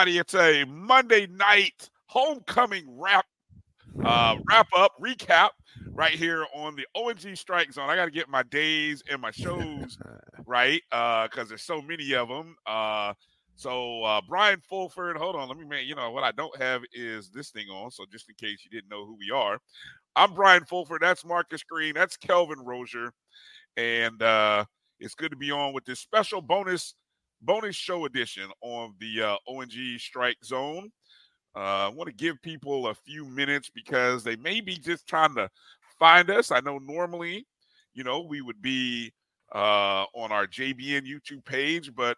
everybody. It's a Monday night homecoming wrap, uh, wrap up, recap right here on the O&G Strike Zone. I got to get my days and my shows right because uh, there's so many of them. Uh, so uh, Brian Fulford, hold on, let me man. You know what I don't have is this thing on. So just in case you didn't know who we are, I'm Brian Fulford. That's Marcus Green. That's Kelvin Rozier, and uh, it's good to be on with this special bonus bonus show edition on the uh, O&G Strike Zone. Uh, I want to give people a few minutes because they may be just trying to find us. I know normally, you know, we would be uh, on our JBN YouTube page, but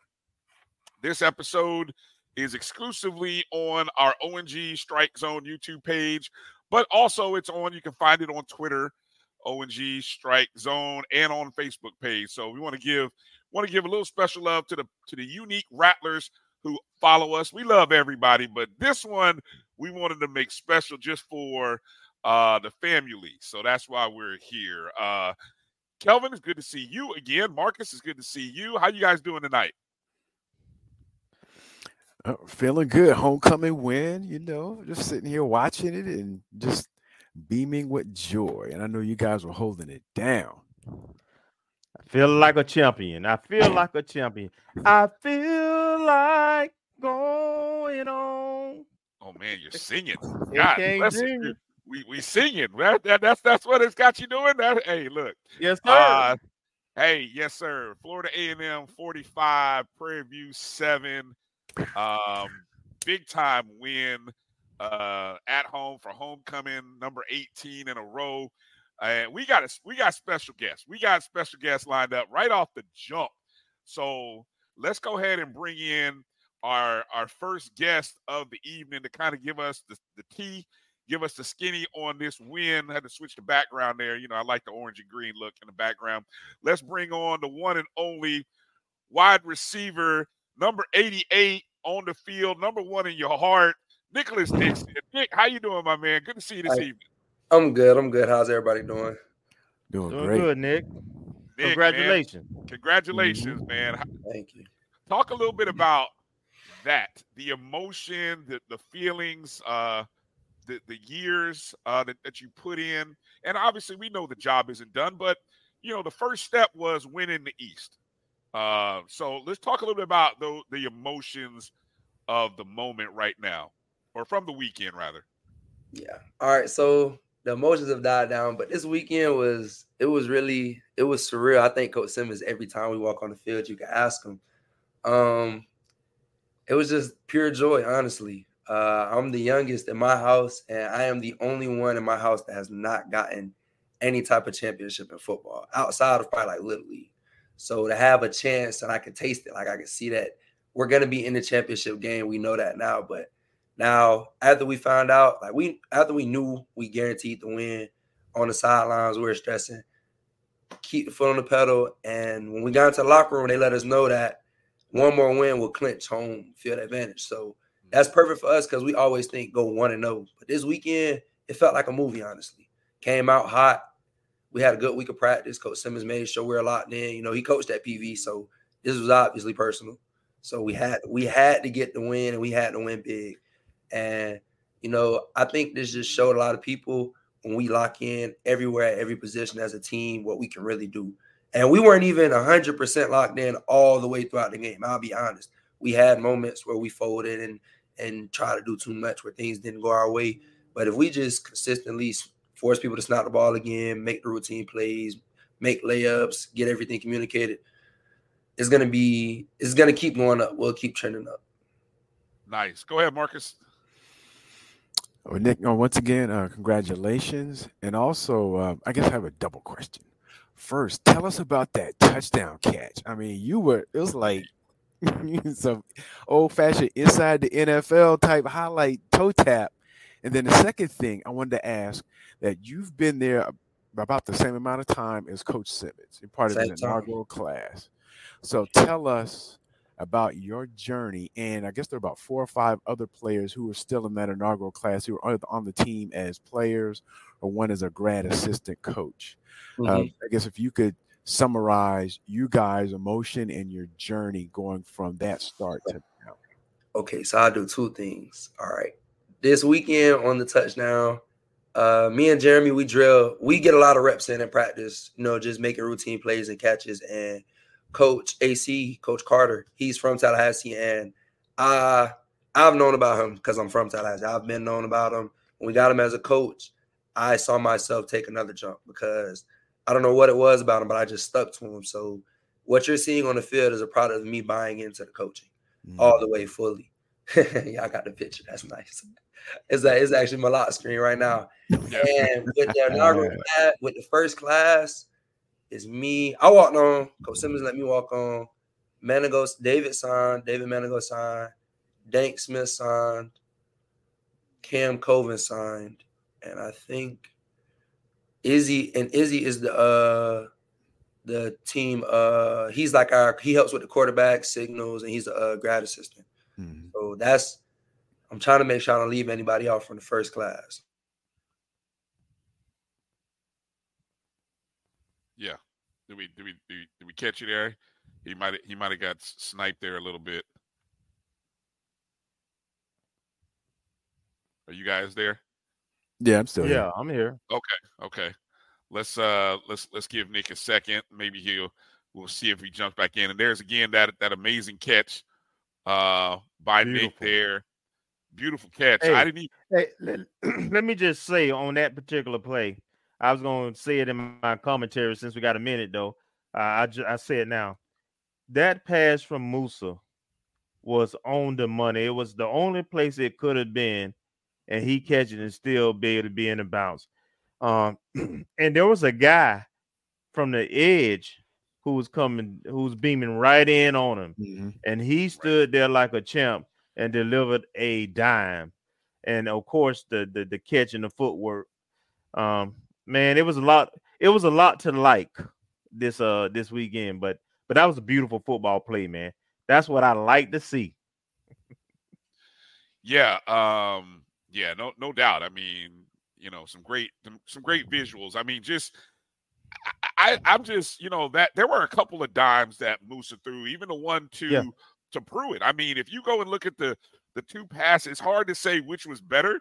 this episode is exclusively on our O&G Strike Zone YouTube page, but also it's on, you can find it on Twitter, O&G Strike Zone, and on Facebook page. So we want to give want to give a little special love to the to the unique rattlers who follow us. We love everybody, but this one we wanted to make special just for uh the family. So that's why we're here. Uh Kelvin, it's good to see you again. Marcus, it's good to see you. How you guys doing tonight? Uh, feeling good. Homecoming win, you know, just sitting here watching it and just beaming with joy. And I know you guys were holding it down. I feel like a champion. I feel like a champion. I feel like going on. Oh man, you're singing. God you. We we singing. That, that, that's that's what it's got you doing. That hey, look. Yes, sir. Uh, hey, yes, sir. Florida A&M 45, Prairie View 7. Um, big time win uh at home for homecoming, number 18 in a row. And we got a we got special guests. We got special guests lined up right off the jump. So let's go ahead and bring in our our first guest of the evening to kind of give us the, the tea, give us the skinny on this win. I had to switch the background there. You know, I like the orange and green look in the background. Let's bring on the one and only wide receiver, number 88 on the field, number one in your heart, Nicholas Dixon. Nick, how you doing, my man? Good to see you this evening. I'm good. I'm good. How's everybody doing? Doing, doing great. good, Nick. Nick Congratulations. Man. Congratulations, mm-hmm. man. Thank you. Talk a little bit about that, the emotion, the, the feelings, uh, the, the years uh, that, that you put in. And obviously, we know the job isn't done, but, you know, the first step was winning the East. Uh, so let's talk a little bit about the, the emotions of the moment right now. or from the weekend rather. Yeah. All right. So the emotions have died down, but this weekend was it was really it was surreal. I think Coach Simmons every time we walk on the field, you can ask him. Um, it was just pure joy, honestly. Uh, I'm the youngest in my house, and I am the only one in my house that has not gotten any type of championship in football outside of probably like League. So to have a chance and I can taste it, like I can see that we're gonna be in the championship game. We know that now, but now after we found out, like we after we knew we guaranteed the win on the sidelines, we were stressing, keep the foot on the pedal. And when we got into the locker room, they let us know that one more win will clinch home field advantage. So that's mm. perfect for us because we always think go one and zero. Oh. But this weekend, it felt like a movie. Honestly, came out hot. We had a good week of practice. Coach Simmons made sure we are locked in. You know, he coached at PV, so this was obviously personal. So we mm. had we had to get the win, and we had to win big. And you know, I think this just showed a lot of people when we lock in everywhere at every position as a team what we can really do. And we weren't even 100% locked in all the way throughout the game. I'll be honest. We had moments where we folded and and try to do too much where things didn't go our way. But if we just consistently force people to snap the ball again, make the routine plays, make layups, get everything communicated, it's gonna be it's gonna keep going up. We'll keep trending up. Nice. Go ahead, Marcus. Well, Nick, uh, once again, uh, congratulations. And also, uh, I guess I have a double question. First, tell us about that touchdown catch. I mean, you were, it was like some old fashioned inside the NFL type highlight toe tap. And then the second thing I wanted to ask that you've been there about the same amount of time as Coach Simmons, you're part same of the inaugural class. So tell us about your journey. And I guess there are about four or five other players who are still in that inaugural class who are on the team as players or one as a grad assistant coach. Mm-hmm. Uh, I guess if you could summarize you guys' emotion and your journey going from that start to now. Okay, so I'll do two things. All right. This weekend on the touchdown, uh, me and Jeremy, we drill, we get a lot of reps in in practice, you know, just making routine plays and catches. And Coach AC, Coach Carter. He's from Tallahassee, and I I've known about him because I'm from Tallahassee. I've been known about him. When we got him as a coach, I saw myself take another jump because I don't know what it was about him, but I just stuck to him. So what you're seeing on the field is a product of me buying into the coaching mm-hmm. all the way fully. Y'all got the picture. That's nice. It's that is actually my lock screen right now. And with the inaugural with the first class, is me. I walked on. Coach Simmons let me walk on. Managos, David signed. David Manago signed. Dank Smith signed. Cam Coven signed. And I think Izzy and Izzy is the uh the team uh he's like our he helps with the quarterback signals and he's a uh, grad assistant. Mm-hmm. So that's I'm trying to make sure I don't leave anybody off from the first class. Yeah. Did we did we did we, did we catch you there? He might he might have got sniped there a little bit. Are you guys there? Yeah, I'm still here. yeah, here. I'm here. Okay, okay. Let's uh let's let's give Nick a second. Maybe he'll we'll see if he jumps back in. And there's again that that amazing catch uh by Beautiful. Nick there. Beautiful catch. Hey, I didn't even... hey, let, let me just say on that particular play, I was going to say it in my commentary since we got a minute though. Uh, I ju- I say it now. That pass from Moussa was on the money. It was the only place it could have been, and he catch it and still be able to be in the bounce. Um, and there was a guy from the edge who was coming, who was beaming right in on him, mm-hmm. and he stood there like a champ and delivered a dime. And of course, the the, the catch and the footwork. Um, man, it was a lot. It was a lot to like this uh this weekend, but but that was a beautiful football play, man. That's what I like to see. yeah, um, yeah, no, no doubt. I mean, you know, some great, some great visuals. I mean, just I, I'm just, you know, that there were a couple of dimes that Moussa threw, even the one to yeah. to Pruitt. I mean, if you go and look at the the two passes, it's hard to say which was better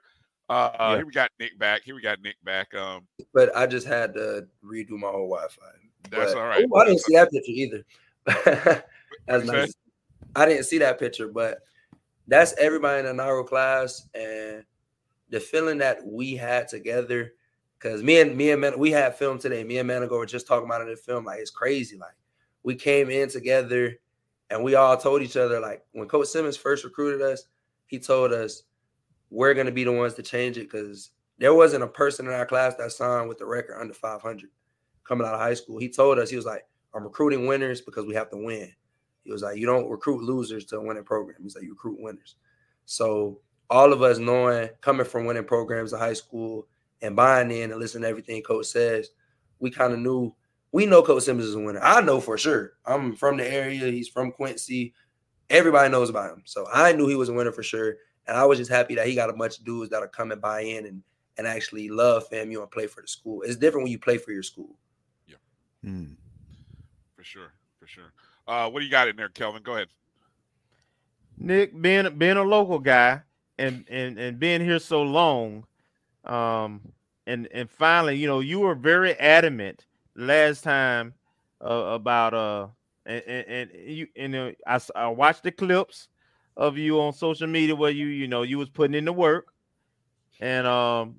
uh, yeah. Here we got Nick back. Here we got Nick back. Um, but I just had to redo my whole Wi-Fi. That's but, all right. Ooh, I didn't see that picture either. That's nice. I didn't see that picture, but that's everybody in the inaugural class and the feeling that we had together. Cause me and me and Man, we had film today. Me and Manigo were just talking about it in the film. Like it's crazy. Like we came in together and we all told each other, like when Coach Simmons first recruited us, he told us we're gonna be the ones to change it because there wasn't a person in our class that signed with the record under 500 coming out of high school. He told us, he was like, I'm recruiting winners because we have to win. He was like, you don't recruit losers to a winning program. He's like, you recruit winners. So all of us knowing, coming from winning programs in high school and buying in and listening to everything Coach says, we kind of knew we know Coach Simmons is a winner. I know for sure. I'm from the area. He's from Quincy. Everybody knows about him. So I knew he was a winner for sure. And I was just happy that he got a bunch of dudes that'll come and buy in and and actually love FAMU and play for the school. It's different when you play for your school. Yeah. Mm. For sure. For sure. Uh, what do you got in there, Kelvin? Go ahead. Nick, being being a local guy and and and being here so long, um, and and finally, you know, you were very adamant last time uh, about uh, and, and, and you and uh, I I watched the clips of you on social media where you you know you was putting in the work, and um,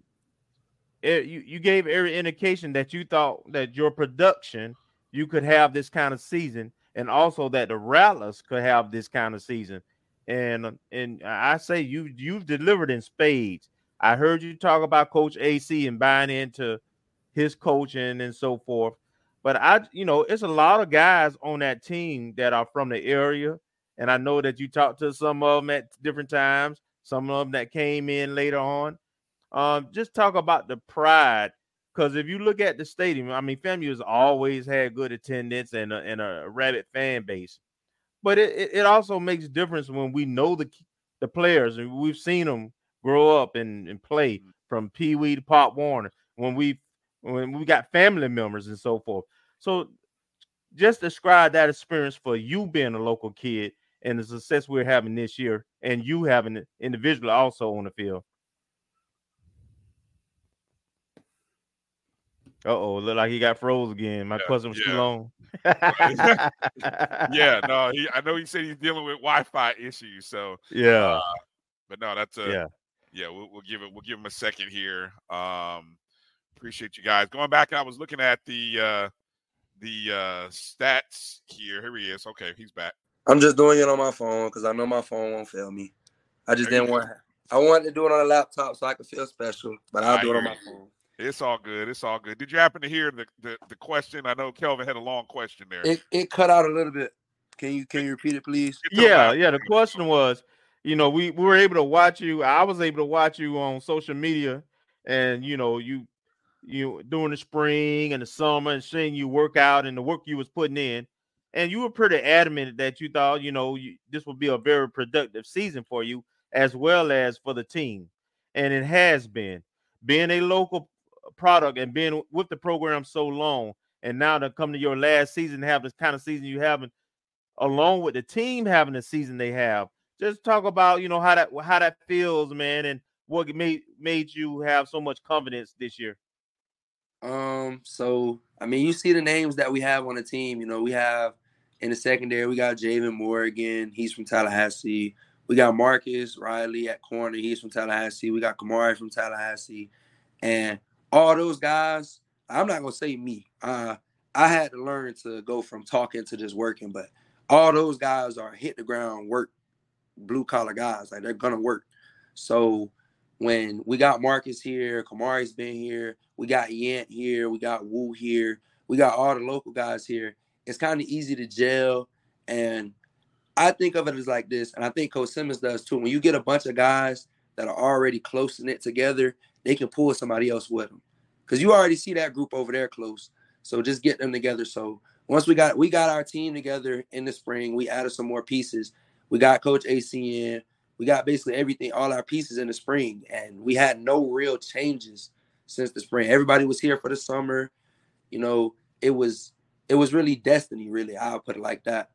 it, you you gave every indication that you thought that your production you could have this kind of season, and also that the Rattlers could have this kind of season. And and I say you you've delivered in spades. I heard you talk about Coach AC and buying into his coaching and so forth. But I, you know, it's a lot of guys on that team that are from the area, and I know that you talked to some of them at different times. Some of them that came in later on. Um, just talk about the pride, because if you look at the stadium, I mean, FAMU has always had good attendance and a, and a rabid fan base, but it, it also makes a difference when we know the the players and we've seen them grow up and, and play mm. from Pee Wee to Pop Warner. When we when we got family members and so forth. So just describe that experience for you being a local kid and the success we're having this year and you having it individually also on the field. Uh oh, look like he got froze again. My yeah, cousin was yeah. too long. yeah, no, he, I know he said he's dealing with Wi-Fi issues. So yeah, uh, but no, that's a yeah, yeah. We'll, we'll, give it. We'll give him a second here. Um, appreciate you guys going back. I was looking at the uh the uh stats here. Here he is. Okay, he's back. I'm just doing it on my phone because I know my phone won't fail me. I just there didn't want. I wanted to do it on a laptop so I could feel special, but I'll I do it on my phone. It's all good. It's all good. Did you happen to hear the, the, the question? I know Kelvin had a long question there. It, it cut out a little bit. Can you can you repeat it, please? Yeah, yeah. The question was, you know, we, we were able to watch you. I was able to watch you on social media, and you know, you you during the spring and the summer, and seeing you work out and the work you was putting in, and you were pretty adamant that you thought, you know, you, this would be a very productive season for you as well as for the team, and it has been. Being a local product and being with the program so long, and now to come to your last season, have this kind of season you having, along with the team having the season they have. Just talk about you know how that how that feels, man, and what made made you have so much confidence this year. Um, so I mean, you see the names that we have on the team. You know, we have in the secondary, we got Javen Morgan. He's from Tallahassee. We got Marcus Riley at corner. He's from Tallahassee. We got Kamari from Tallahassee. And all those guys, I'm not gonna say me. Uh, I had to learn to go from talking to just working, but all those guys are hit the ground work, blue collar guys. Like they're gonna work. So when we got Marcus here, Kamari's been here, we got Yant here, we got Wu here, we got all the local guys here. It's kind of easy to gel. And I think of it as like this, and I think Coach Simmons does too. When you get a bunch of guys that are already close in it together, they can pull somebody else with them because you already see that group over there close. So just get them together. So once we got we got our team together in the spring, we added some more pieces. We got Coach AC in. We got basically everything, all our pieces in the spring, and we had no real changes since the spring. Everybody was here for the summer. You know, it was it was really destiny. Really, I'll put it like that.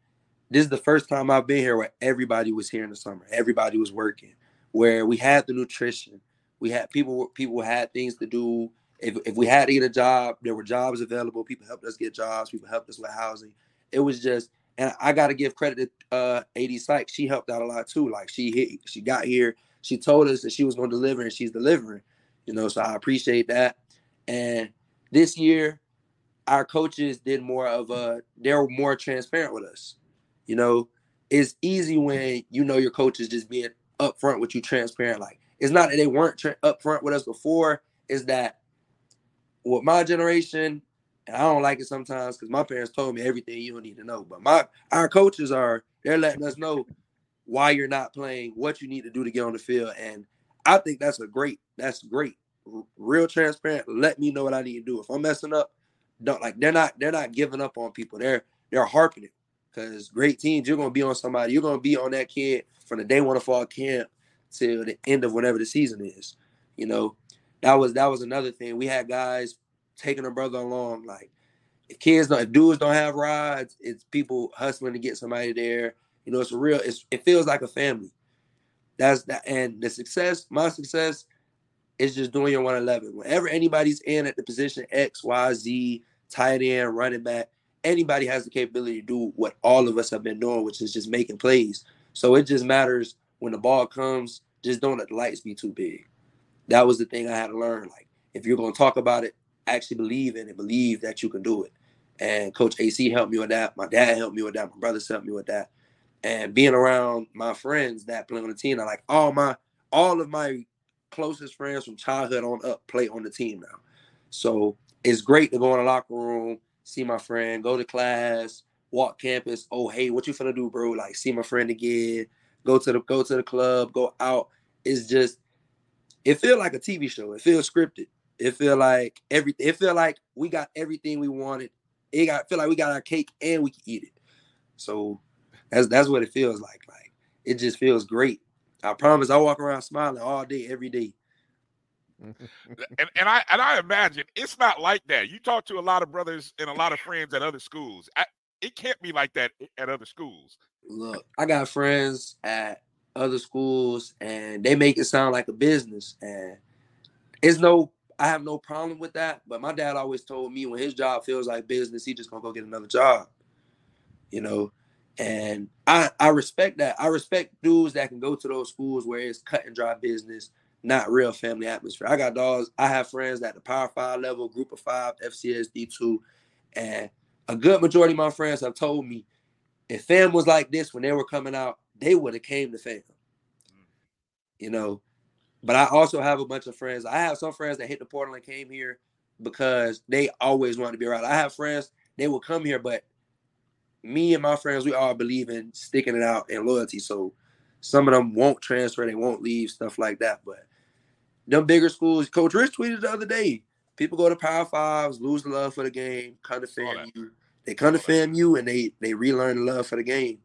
This is the first time I've been here where everybody was here in the summer. Everybody was working. Where we had the nutrition, we had people people had things to do. If, if we had to get a job, there were jobs available. People helped us get jobs. People helped us with housing. It was just And I got to give credit to uh, AD Sykes. She helped out a lot too. Like she hit, she got here. She told us that she was going to deliver, and she's delivering. You know, so I appreciate that. And this year, our coaches did more of a they're more transparent with us. You know, it's easy when you know your coach is just being upfront with you, transparent. Like it's not that they weren't tra- upfront with us before. Is that with my generation? And I don't like it sometimes because my parents told me everything you don't need to know. But my our coaches are they're letting us know why you're not playing, what you need to do to get on the field, and I think that's a great. That's great. Real transparent. Let me know what I need to do. If I'm messing up, don't like they're not they're not giving up on people. They're they're harping it because great teams, you're gonna be on somebody. You're gonna be on that kid from the day one of fall camp till the end of whatever the season is. You know, that was that was another thing. We had guys taking a brother along. Like if kids don't, if dudes don't have rides, it's people hustling to get somebody there. You know, it's real. It's it feels like a family. That's that, and the success. My success is just doing your 111. Whenever anybody's in at the position X, Y, Z, tight end, running back, anybody has the capability to do what all of us have been doing, which is just making plays. So it just matters when the ball comes, just don't let the lights be too big. That was the thing I had to learn. Like, if you're going to talk about it, actually believe in it, believe that you can do it. And Coach AC helped me with that. My dad helped me with that. My brothers helped me with that. And being around my friends that play on the team, I like all my all of my closest friends from childhood on up play on the team now. So it's great to go in the locker room, see my friend, go to class, walk campus. Oh, hey, what you finna do, bro? Like, see my friend again. Go to the go to the club, go out. It's just, it feel like a TV show. It feels scripted. It feel like everything. It feel like we got everything we wanted. It got feel like we got our cake and we can eat it. So that's that's what it feels like. Like it just feels great. I promise. I walk around smiling all day, every day. and, and I and I imagine it's not like that. You talk to a lot of brothers and a lot of friends at other schools. I, it can't be like that at other schools. Look, I got friends at other schools, and they make it sound like a business, and it's no. I have no problem with that. But my dad always told me when his job feels like business, he just gonna go get another job. You know, and I I respect that. I respect dudes that can go to those schools where it's cut and dry business not real family atmosphere. I got dogs. I have friends at the Power Five level, Group of Five, FCS D two, and a good majority of my friends have told me if fam was like this when they were coming out, they would have came to fam. You know, but I also have a bunch of friends. I have some friends that hit the portal and came here because they always wanted to be around. I have friends they will come here, but me and my friends, we all believe in sticking it out and loyalty. So some of them won't transfer, they won't leave, stuff like that. But them bigger schools, Coach Rich tweeted the other day. People go to Power Fives, lose the love for the game, come to FAMU. They come to FAMU and they they relearn the love for the game.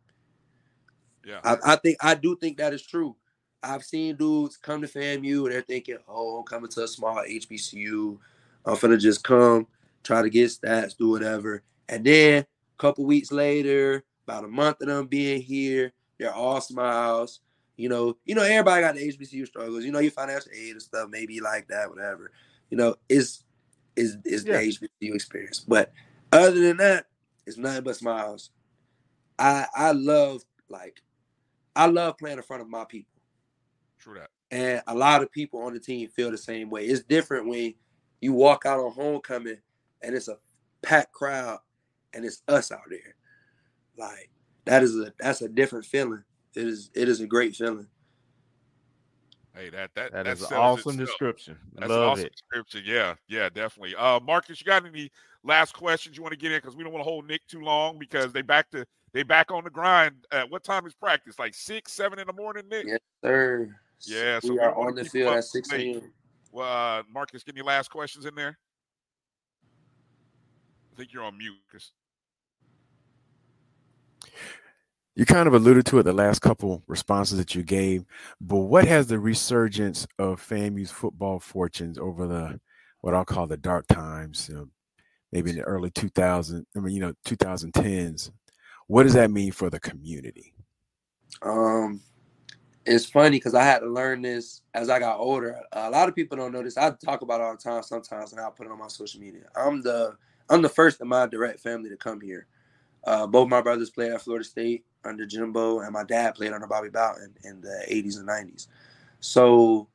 Yeah, I, I think I do think that is true. I've seen dudes come to FAMU and they're thinking, "Oh, I'm coming to a small HBCU. I'm gonna just come, try to get stats, do whatever." And then a couple weeks later, about a month of them being here, they're all smiles. You know, you know, everybody got the HBCU struggles. You know, your financial aid and stuff, maybe like that, whatever. You know, it's is is Yeah. the HBCU experience. But other than that, it's nothing but smiles. I I love like I love playing in front of my people. true that. And a lot of people on the team feel the same way. It's different when you walk out on homecoming and it's a packed crowd and it's us out there. Like that is a that's a different feeling. It is it is a great feeling. Hey, that that That that is an awesome itself. description. That's an awesome it. description. Yeah, yeah, definitely. Uh, Marcus, you got any last questions you want to get in? Because we don't want to hold Nick too long because they back to they back on the grind. At what time is practice? Like six, seven in the morning, Nick. Yes, sir. Yeah, so we we are on the field at 6 to a.m. Well, uh, Marcus, get any last questions in there? I think you're on mute. 'cause- You kind of alluded to it the last couple responses that you gave, but what has the resurgence of FAMU's football fortunes over the what I'll call the dark times, you know, maybe in the early 2000s, I mean, you know, 2010s. What does that mean for the community? Um, it's funny because I had to learn this as I got older. A lot of people don't know this. I talk about it all the time sometimes, and I'll put it on my social media. I'm the I'm the first in my direct family to come here. Uh, both my brothers played at Florida State under Jimbo, and my dad played under Bobby Bowden in the 80s and 90s. So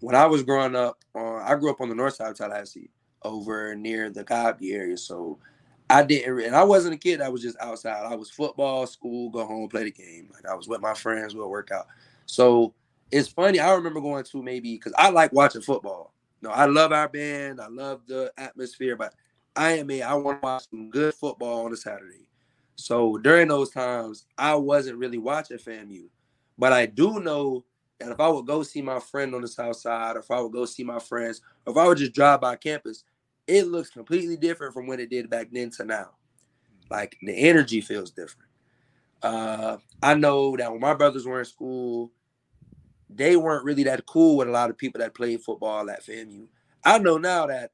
when I was growing up, uh, I grew up on the north side of Tallahassee, over near the Godby area. So I didn't, and I wasn't a kid I was just outside. I was football, school, go home, play the game. Like I was with my friends, we'll work out. So it's funny. I remember going to maybe because I like watching football. No, I love our band. I love the atmosphere, but I am a I want to watch some good football on a Saturday. So during those times, I wasn't really watching FAMU, but I do know that if I would go see my friend on the south side, or if I would go see my friends, or if I would just drive by campus, it looks completely different from what it did back then to now. Like the energy feels different. Uh, I know that when my brothers were in school, they weren't really that cool with a lot of people that played football at FAMU. I know now that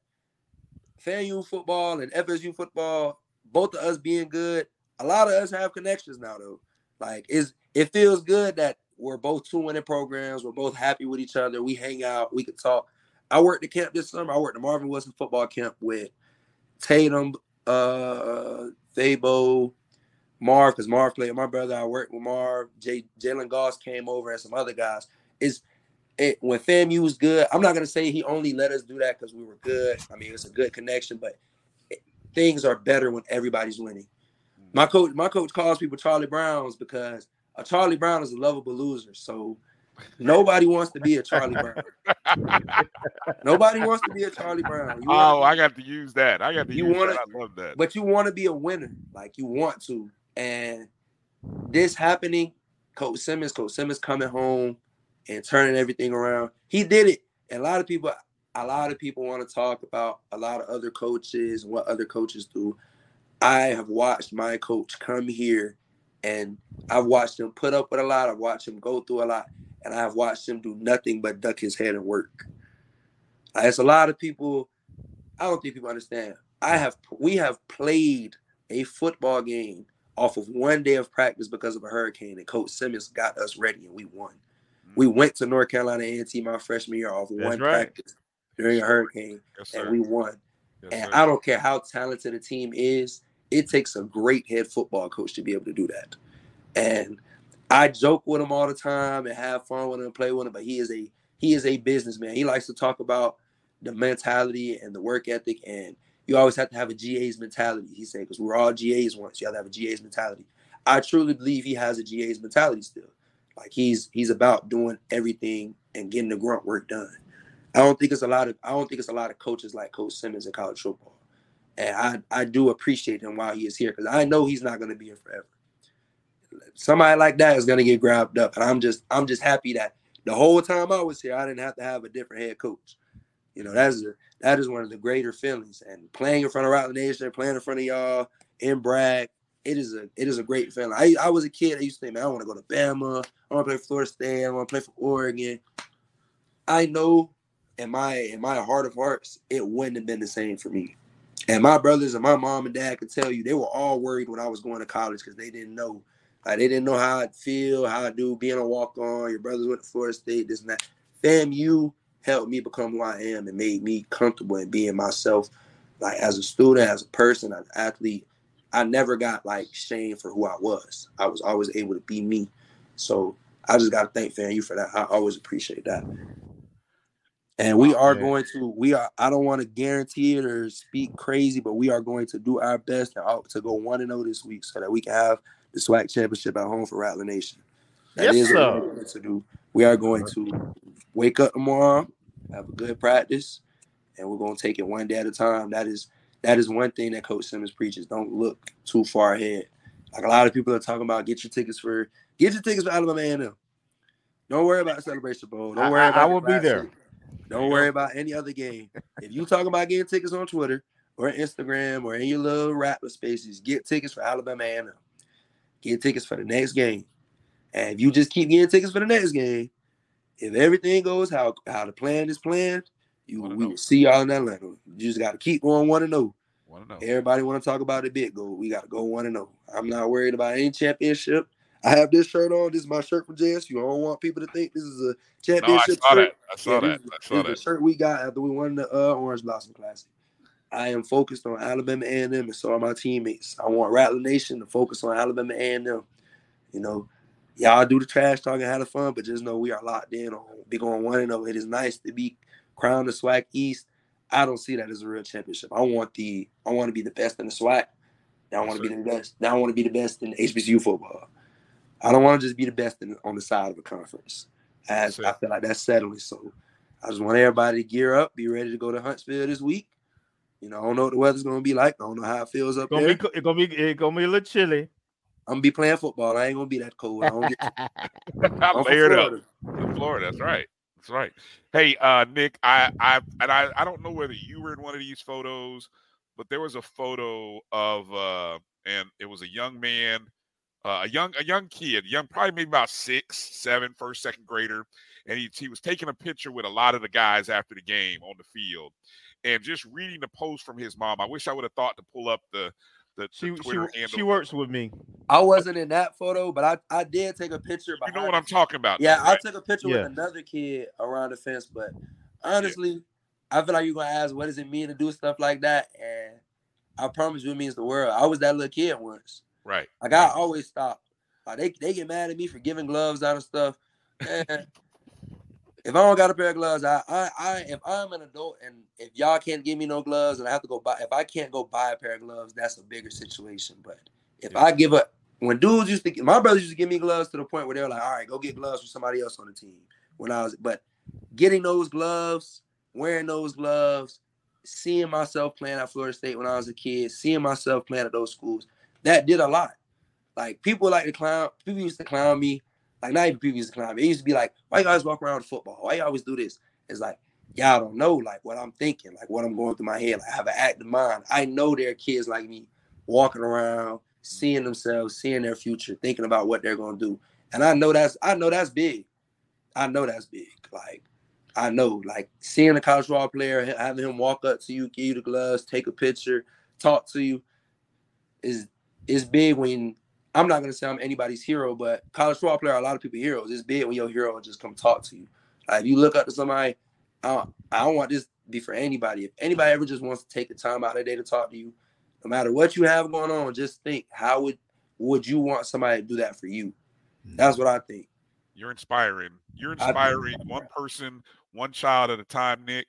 FAMU football and FSU football, both of us being good, a lot of us have connections now though. Like is it feels good that we're both two winning programs. We're both happy with each other. We hang out. We could talk. I worked the camp this summer. I worked the Marvin Wilson football camp with Tatum, uh, Thabo, Marv, because Marv played my brother. I worked with Marv. Jay, Jalen Goss came over and some other guys. Is it when FAMU was good? I'm not gonna say he only let us do that because we were good. I mean, it's a good connection, but it, things are better when everybody's winning. My coach, my coach calls people Charlie Browns because a Charlie Brown is a lovable loser. So nobody wants to be a Charlie Brown. nobody wants to be a Charlie Brown. You oh, I got to use that. I got to you use wanna, that. I love that. But you want to be a winner, like you want to. And this happening, Coach Simmons, Coach Simmons coming home and turning everything around. He did it. And a lot of people, a lot of people want to talk about a lot of other coaches and what other coaches do. I have watched my coach come here and I've watched him put up with a lot. I've watched him go through a lot, and I've watched him do nothing but duck his head and work. As a lot of people, I don't think people understand. I have we have played a football game off of one day of practice because of a hurricane, and Coach Simmons got us ready, and we won. We mm. went to North Carolina A&T my freshman year off one right. practice during a hurricane, yes, and we won. Yes, and. I don't care how talented a team is, it takes a great head football coach to be able to do that. And I joke with him all the time and have fun with him play with him, but he is a he is a businessman. He likes to talk about the mentality and the work ethic, and you always have to have a GA's mentality. He said because we're all GA's once. You have to have a GA's mentality. I truly believe he has a GA's mentality still. Like he's he's about doing everything and getting the grunt work done. I don't think it's a lot of I don't think it's a lot of coaches like Coach Simmons in college football. And I, I do appreciate him while he is here because I know he's not going to be here forever. Somebody like that is going to get grabbed up, and I'm just I'm just happy that the whole time I was here, I didn't have to have a different head coach. You know, that's a, that is one of the greater feelings. And playing in front of Rattler Nation, playing in front of y'all in Bragg, it is a it is a great feeling. I, I was a kid. I used to think, man, I want to go to Bama. I want to play for Florida State. I want to play for Oregon. I know in my in my heart of hearts, it wouldn't have been the same for me. And my brothers and my mom and dad could tell you they were all worried when I was going to college because they didn't know. Like they didn't know how I'd feel, how I do being a walk on. Your brothers went to Florida State, this and that. Fam, you helped me become who I am and made me comfortable in being myself, like as a student, as a person, as an athlete. I never got like shame for who I was. I was always able to be me. So I just got to thank fam you for that. I always appreciate that. And we are going to, we are, I don't want to guarantee it or speak crazy, but we are going to do our best to, to go 1 and 0 this week so that we can have the SWAC championship at home for Rattler Nation. That yes, is sir. what we're going to do. We are going to wake up tomorrow, have a good practice, and we're going to take it one day at a time. That is that is one thing that Coach Simmons preaches. Don't look too far ahead. Like a lot of people are talking about, get your tickets for get your tickets for Alabama A&M. Don't worry about Celebration Bowl. Don't worry I, about. I will be there. Don't worry about any other game. If you talk about getting tickets on Twitter or Instagram or in your little Rattler spaces, get tickets for Alabama A&M. Get tickets for the next game. And if you just keep getting tickets for the next game, if everything goes how how the plan is planned, you we will see y'all in Atlanta. You just got to keep going one and zero. Oh. Everybody want to talk about it big go. We got to go one and zero. I'm not worried about any championship. I have this shirt on. This is my shirt from JSU. I don't want people to think this is a championship no, I saw shirt. That. I saw yeah, that. I saw that. The shirt we got after we won the uh, Orange Blossom Classic. I am focused on Alabama A&M, and so are my teammates. I want Rattler Nation to focus on Alabama A&M. You know, y'all do the trash talking, have the fun, but just know we are locked in on big on one and zero. It is nice to be crowned the SWAC East. I don't see that as a real championship. I want the I want to be the best in the SWAC. Now I want to be the best. Now I want to be the best in HBCU football. I don't want to just be the best in, on the side of a conference. As I feel like that's settling. So I just want everybody to gear up, be ready to go to Huntsville this week. You know, I don't know what the weather's gonna be like. I don't know how it feels up Gonna there. be, it's gonna be it's gonna be a little chilly. I'm gonna be playing football. I ain't gonna be that cold. I don't get I I'm from layered up. Florida. In Florida, that's right. That's right. Hey, uh, Nick, I, I, and I, I don't know whether you were in one of these photos, but there was a photo of, uh, and it was a young man, uh, a young, a young kid, young, probably maybe about six, seven, first, second grader, and he, he was taking a picture with a lot of the guys after the game on the field, and just reading the post from his mom. I wish I would have thought to pull up the, the, She the she Twitter handle. she works with me. I wasn't in that photo, but I, I did take a picture. You know what I'm talking about? Yeah, though, I took a picture Yeah. with another kid around the fence, but honestly, I feel like you're gonna ask what does it mean to do stuff like that, and I promise you it means the world. I was that little kid once. Right. Like I always stop. Like they, they get mad at me for giving gloves out and stuff. If I don't got a pair of gloves, I, I I if I'm an adult and if y'all can't give me no gloves and I have to go buy if I can't go buy a pair of gloves, that's a bigger situation. But if I give up when dudes used to my brothers used to give me gloves to the point where they were like, all right, go get gloves for somebody else on the team. When I was but getting those gloves, wearing those gloves, seeing myself playing at Florida State when I was a kid, seeing myself playing at those schools, that did a lot. Like people like to clown, people used to clown me. Like not even people used to clown me. It used to be like, why you guys walk around with football? Why you always do this? It's like, y'all don't know like what I'm thinking, like what I'm going through my head. Like I have an active mind. I know there are kids like me walking around, seeing themselves, seeing their future, thinking about what they're gonna do. And I know that's I know that's big. I know that's big. Like I know, like seeing a college football player, having him walk up to you, give you the gloves, take a picture, talk to you, is is big when I'm not gonna say I'm anybody's hero, but college football player, are a lot of people heroes. It's big when your hero just come talk to you. Like if you look up to somebody, I don't, I don't want this to be for anybody. If anybody ever just wants to take the time out of their day to talk to you, no matter what you have going on, just think how would would you want somebody to do that for you? Mm-hmm. That's what I think. You're inspiring. You're inspiring one person, one child at a time, Nick,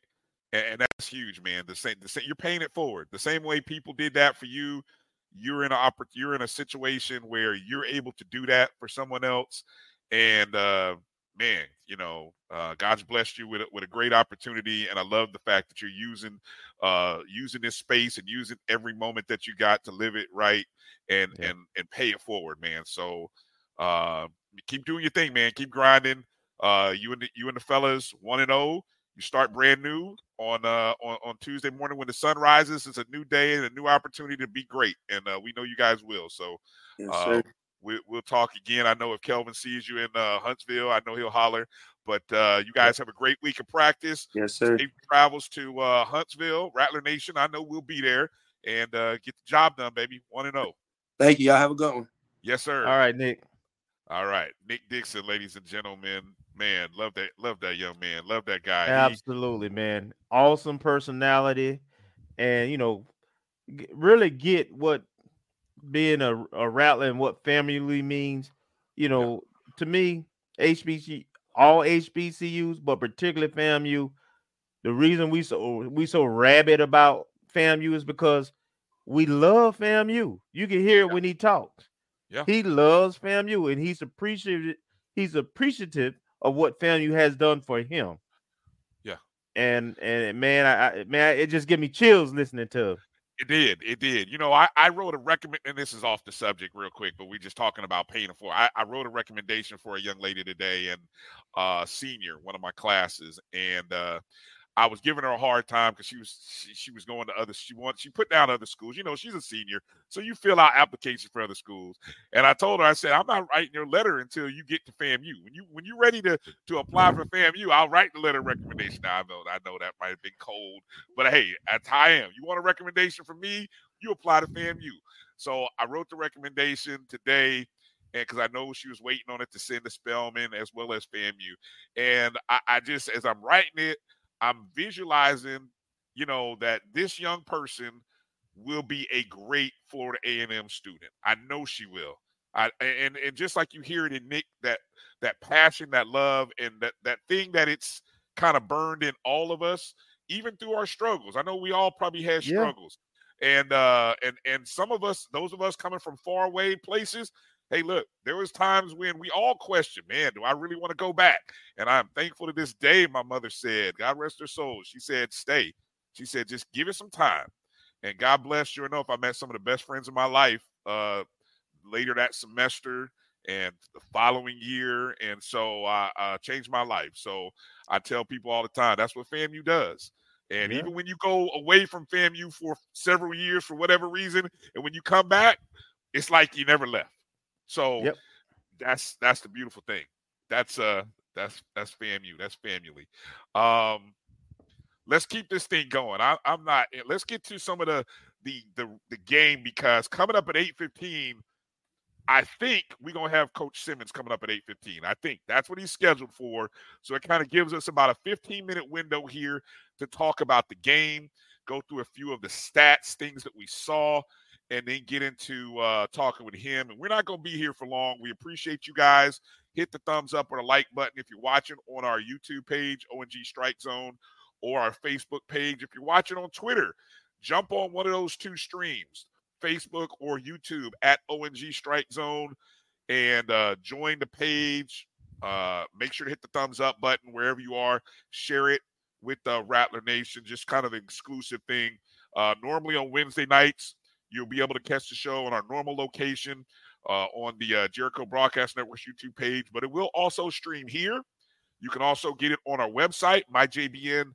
and, and that's huge, man. The same, the same. You're paying it forward. The same way people did that for you. You're in a You're in a situation where you're able to do that for someone else, and uh, man, you know, uh, God's blessed you with a, with a great opportunity, and I love the fact that you're using uh, using this space and using every moment that you got to live it right and Yeah. and and pay it forward, man. So uh, keep doing your thing, man. Keep grinding. Uh, you and the, you and the fellas one and zero. You start brand new on uh on, on Tuesday morning when the sun rises. It's a new day and a new opportunity to be great, and uh, we know you guys will. So Yes, uh, we, we'll talk again. I know if Kelvin sees you in uh, Huntsville, I know he'll holler. But uh, you guys have a great week of practice. Yes, sir. Safe travels to uh, Huntsville, Rattler Nation. I know we'll be there and uh, get the job done, baby. One and zero. Thank you. Y'all have a good one. Yes, sir. All right, Nick. All right, Nick Dixon, ladies and gentlemen. Man, love that, love that young man, love that guy. He- Absolutely, man. Awesome personality, and you know, really get what being a, a rattler and what family means. You know, to me, HBC, all HBCUs, but particularly FAMU. The reason we so we so rabid about FAMU is because we love FAMU. You can hear it when he talks. Yeah. He loves FAMU, and he's appreciative. He's appreciative of what FAMU has done for him. Yeah. And and man, I, I man, it just give me chills listening to. Him. It did. It did. You know, I, I wrote a recommend, and this is off the subject real quick, but we're just talking about paying for. I, I wrote a recommendation for a young lady today, and uh, senior, one of my classes, and uh, I was giving her a hard time because she was she, she was going to other. She wants she put down other schools. You know, she's a senior, so you fill out applications for other schools. And I told her, I said, I'm not writing your letter until you get to FAMU. When you when you're ready to to apply for FAMU, I'll write the letter recommendation. Now I know I know that might have been cold, but hey, that's how I am. You want a recommendation from me? You apply to FAMU. So I wrote the recommendation today, and because I know she was waiting on it to send to Spelman as well as FAMU. And I, I just, as I'm writing it, I'm visualizing, you know, that this young person will be a great Florida A&M student. I know she will. I and and just like you hear it in Nick, that that passion, that love, and that that thing that it's kind of burned in all of us, even through our struggles. I know we all probably had Yeah. struggles. And uh and and some of us, those of us coming from far away places, hey, look, there was times when we all questioned, man, do I really want to go back? And I'm thankful to this day, my mother said, God rest her soul. She said, stay. She said, just give it some time. And God bless, sure enough, I met some of the best friends in my life uh later that semester and the following year. And so I uh, changed my life. So I tell people all the time, that's what FAMU does. And Yeah. even when you go away from FAMU for several years for whatever reason, and when you come back, it's like you never left. So Yep. that's that's the beautiful thing. That's uh that's that's FAMU. That's family. Um let's keep this thing going. I, I'm not let's get to some of the the the the game because coming up at 8:15 I think we're gonna have Coach Simmons coming up at 8:15. I think that's what he's scheduled for. So it kind of gives us about a 15 minute window here to talk about the game, go through a few of the stats, things that we saw, and then get into uh, talking with him. And we're not gonna be here for long. We appreciate you guys. Hit the thumbs up or the like button if you're watching on our YouTube page, O&G Strike Zone, or our Facebook page. If you're watching on Twitter, jump on one of those two streams. Facebook or YouTube at O&G Strike Zone and uh, join the page. Uh, make sure to hit the thumbs up button wherever you are. Share it with the Rattler Nation, just kind of an exclusive thing. Uh, normally on Wednesday nights, you'll be able to catch the show on our normal location uh, on the uh, Jericho Broadcast Network's YouTube page, but it will also stream here. You can also get it on our website, myjbn.net.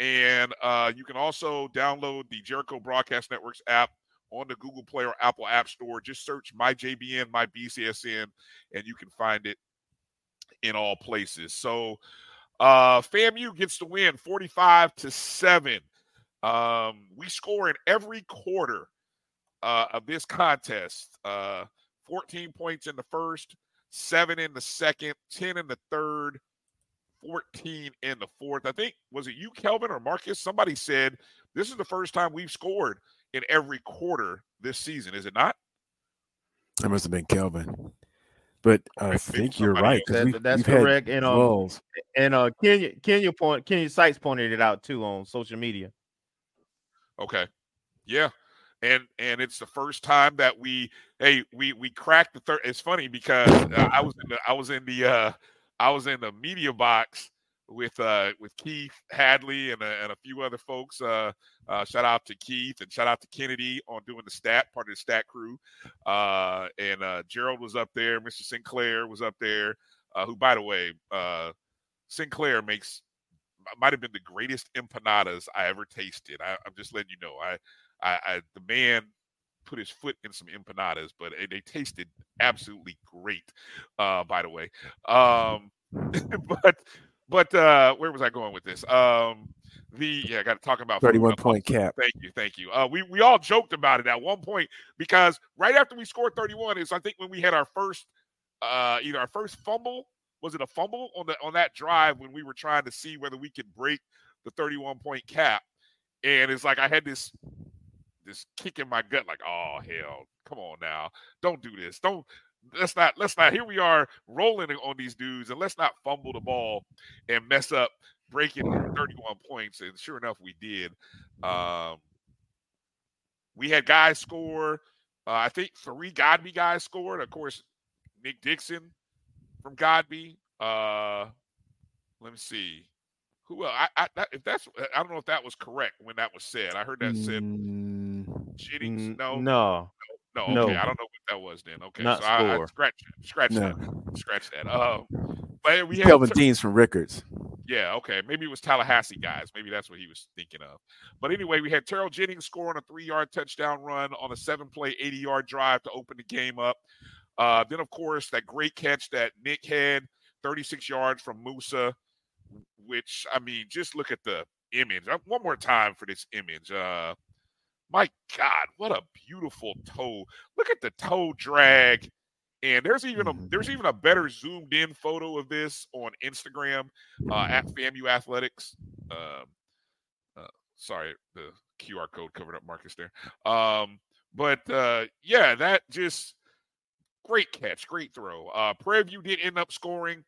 And uh, you can also download the Jericho Broadcast Networks app on the Google Play or Apple App Store. Just search MyJBN, my BCSN, and you can find it in all places. So uh FAMU gets the win 45 to 7. Um, we score in every quarter uh, of this contest. Uh, 14 points in the first, seven in the second, 10 in the third, 14 in the fourth. I think was it you, Kelvin or Marcus? Somebody said this is the first time we've scored in every quarter this season. Is it not? That must have been Kelvin. But I Maybe think you're right. else. 'cause That- we've- that's we've correct. And um, lulls. and uh, Kenya Kenya point Kenya Sites pointed it out too on social media. Okay. Yeah. And and it's the first time that we hey we we cracked the third. It's funny because uh, I was in the I was in the uh I was in the media box with uh with Keith Hadley and a, and a few other folks. Uh, uh, shout out to Keith and shout out to Kennedy on doing the stat part of the stat crew. Uh, and uh, Gerald was up there. Mr. Sinclair was up there. Uh, who, by the way, uh, Sinclair makes might have been the greatest empanadas I ever tasted. I, I'm just letting you know. I, I, I, the man put his foot in some empanadas, but they, they tasted absolutely great. Uh, by the way, um, but but uh, where was I going with this? Um, the yeah, I got to talk about 31 point cap. Thank you, thank you. Uh, we we all joked about it at one point because right after we scored 31 is I think when we had our first uh either our first fumble was it a fumble on the on that drive when we were trying to see whether we could break the 31 point cap? And it's like I had this this kick in my gut like oh hell come on now. Don't do this. Don't let's not let's not here we are rolling on these dudes and let's not fumble the ball and mess up breaking 31 points. And sure enough we did. Um we had guys score uh, i think three godby guys scored. Of course nick dixon from godby uh let me see who else? I, I if that's i don't know if that was correct when that was said i heard that said Mm, Jennings. No no, no, okay. No. I don't know what that was then. Okay, Not so I, I scratch scratch No. that, scratch that. Um, but we had Kelvin Deans from Rickards. yeah, okay. Maybe it was Tallahassee guys. Maybe that's what he was thinking of. But anyway, we had Terrell Jennings scoring a three-yard touchdown run on a seven-play, 80-yard drive to open the game up. Uh, then, of course, that great catch that Nick had, 36 yards from Moussa, which I mean, just look at the image. Uh, One more time for this image. Uh, my God, what a beautiful toe! Look at the toe drag. And there's even a Mhm. there's even a better zoomed in photo of this on Instagram uh, at FAMU Athletics. Um, sorry, the QR code covered up Marcus there. Um, but uh, yeah, that just great catch, great throw. Uh, Prairie View did end up scoring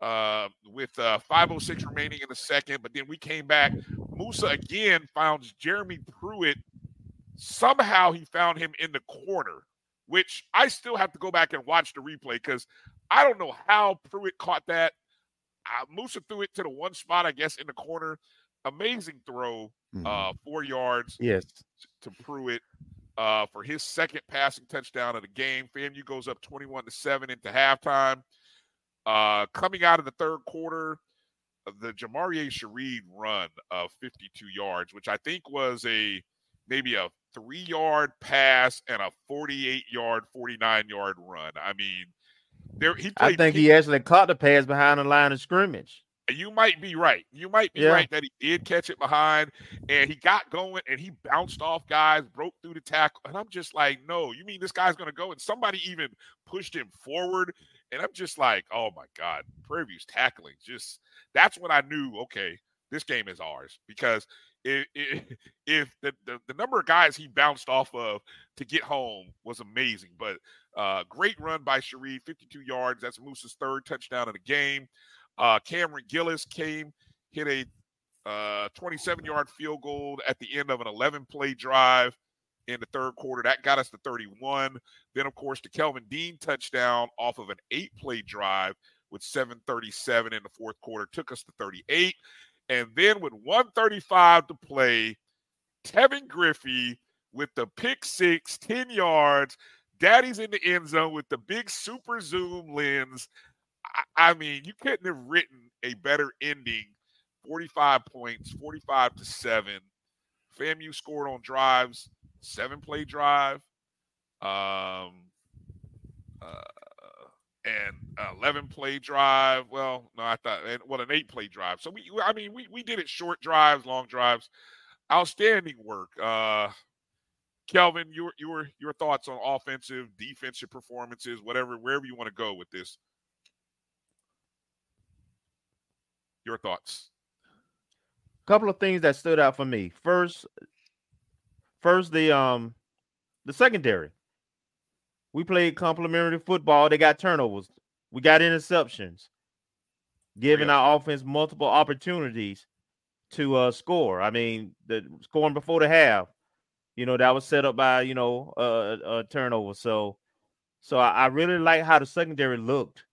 uh, with uh, 506 remaining in the second, but then we came back. Moussa again found Jeremy Pruitt. Somehow he found him in the corner, which I still have to go back and watch the replay because I don't know how Pruitt caught that. Uh, Moussa threw it to the one spot, I guess, in the corner. Amazing throw, Mhm. uh, four yards Yes. to Pruitt uh, for his second passing touchdown of the game. FAMU goes up 21 to 7 into halftime. Uh, coming out of the third quarter, the Jamarie Shareed run of 52 yards, which I think was a maybe a three yard pass and a 48 yard, 49 yard run. I mean, there he I think he actually caught the pass behind the line of scrimmage. You might be right. You might be Yeah. right that he did catch it behind and he got going and he bounced off guys, broke through the tackle. And I'm just like, no, you mean this guy's going to go? And somebody even pushed him forward. And I'm just like, oh my God, Prairie View's tackling. Just that's when I knew, okay, this game is ours because if, if, if the, the, the number of guys he bounced off of to get home was amazing. But uh, great run by Shareed, 52 yards. That's Moussa's third touchdown of the game. Uh, Cameron Gillis came, hit a uh, 27 yard field goal at the end of an 11 play drive in the third quarter. That got us to 31. Then, of course, the Kelvin Dean touchdown off of an eight play drive with 737 in the fourth quarter took us to 38. And then, with 135 to play, Tevin Griffey with the pick six, 10 yards. Daddy's in the end zone with the big super zoom lens. I, mean, you couldn't have written a better ending. 45 points, 45 to 7. FAMU scored on drives, seven play drive, um, uh, and 11 play drive. Well, no, I thought, and well, an eight play drive. So we, I mean, we, we did it short drives, long drives. Outstanding work. Uh, Kelvin, your your your thoughts on offensive, defensive performances, whatever, wherever you want to go with this. Your thoughts. A couple of things that stood out for me. First, first the um the secondary. We played complementary football. They got turnovers. We got interceptions, giving Yeah. our offense multiple opportunities to uh score. I mean, the scoring before the half, you know, that was set up by you know a, a turnover. So, so I, I really like how the secondary looked.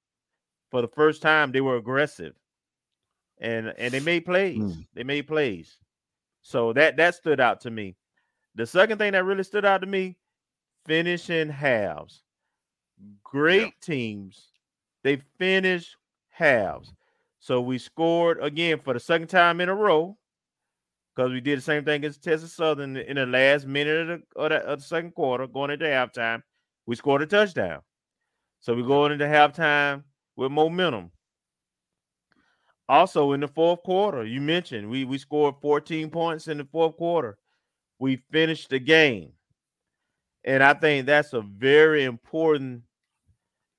For the first time, they were aggressive, and and they made plays. Mm. They made plays. So that that stood out to me. The second thing that really stood out to me, finishing halves. Great teams. They finish halves. So we scored again for the second time in a row because we did the same thing as Texas Southern in the last minute of the, of the, of the second quarter, going into halftime. We scored a touchdown. So we're going into halftime with momentum. Also, in the fourth quarter, you mentioned we, we scored 14 points in the fourth quarter. We finished the game. And I think that's a very important.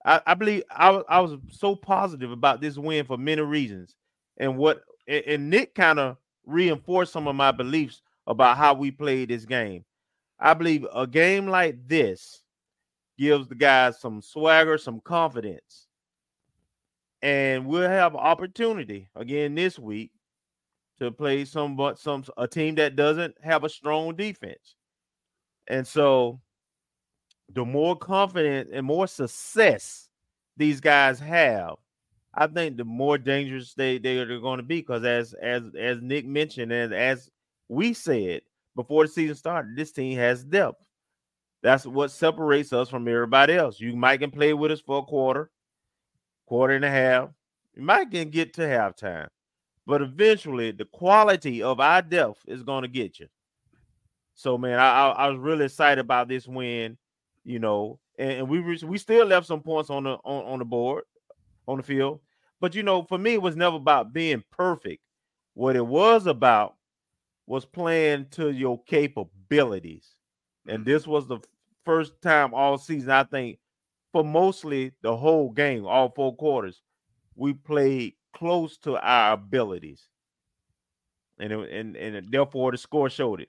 I, I believe I, I was so positive about this win for many reasons. And what and, and Nick kind of reinforced some of my beliefs about how we played this game. I believe a game like this gives the guys some swagger, some confidence. And we'll have opportunity again this week to play some but some a team that doesn't have a strong defense. And so the more confident and more success these guys have, I think the more dangerous they, they are going to be. Because as as as Nick mentioned, and as we said before the season started, this team has depth. That's what separates us from everybody else. You might can play with us for a quarter, quarter and a half. You might can get to halftime, but eventually the quality of our depth is going to get you. So, man, I, I I was really excited about this win, you know, and, and we re- we still left some points on the on, on the board, on the field. But you know, for me, it was never about being perfect. What it was about was playing to your capabilities. And this was the first time all season, I think, for mostly the whole game, all four quarters, we played close to our abilities. and it, and and therefore the score showed it.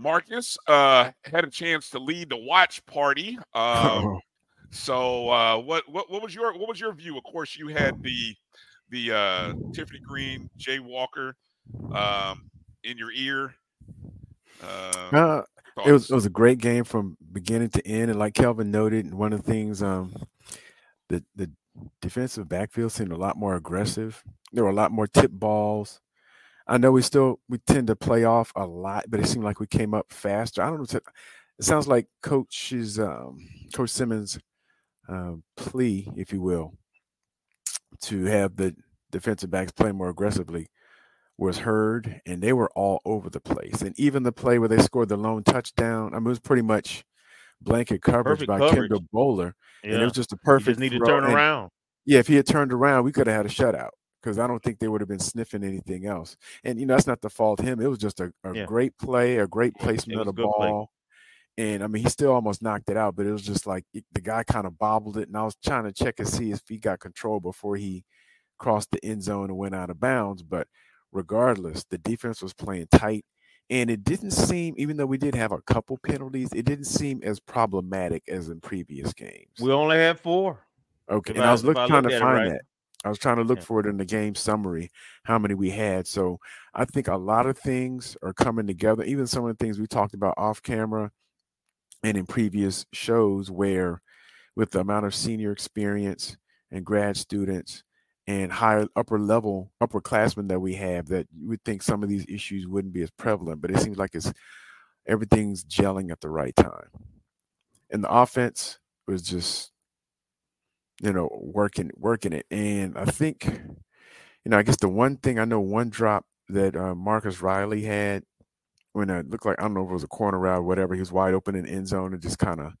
Marcus uh, had a chance to lead the watch party. Um, so, uh, what what what was your what was your view? Of course, you had the the uh, Tiffany Green, Jay Walker um, in your ear. Uh, Uh, it was it was a great game from beginning to end, and like Kelvin noted, one of the things um, the the defensive backfield seemed a lot more aggressive. There were a lot more tip balls. I know we still we tend to play off a lot, but it seemed like we came up faster. I don't know. If it, sounds like Coach's um, Coach Simmons' um, plea, if you will, to have the defensive backs play more aggressively was heard, and they were all over the place. And even the play where they scored the lone touchdown, I mean, it was pretty much blanket coverage Perfect by coverage. Kendall Bowler, and it was just a You perfect. just need to turn And- around. yeah, if he had turned around, we could have had a shutout because I don't think they would have been sniffing anything else. And you know, that's not the fault of him. It was just a, a Yeah. great play, a great placement of the good play. ball. And I mean, he still almost knocked it out, but it was just like it- the guy kind of bobbled it. And I was trying to check and see if he got control before he crossed the end zone and went out of bounds. But regardless, the defense was playing tight. And it didn't seem, even though we did have a couple penalties, it didn't seem as problematic as in previous games. We only had four. Okay, If and I- I was if look, I trying to find right. that. I was trying to look Yeah. for it in the game summary, how many we had. So I think a lot of things are coming together. Even some of the things we talked about off camera and in previous shows, where with the amount of senior experience and grad students and higher upper level upperclassmen that we have, that you would think some of these issues wouldn't be as prevalent. But it seems like it's everything's gelling at the right time. And the offense was just you know, working working it. And I think, you know, I guess the one thing I know one drop that uh, Marcus Riley had when it looked like I don't know if it was a corner route whatever, he was wide open in the end zone and just kind of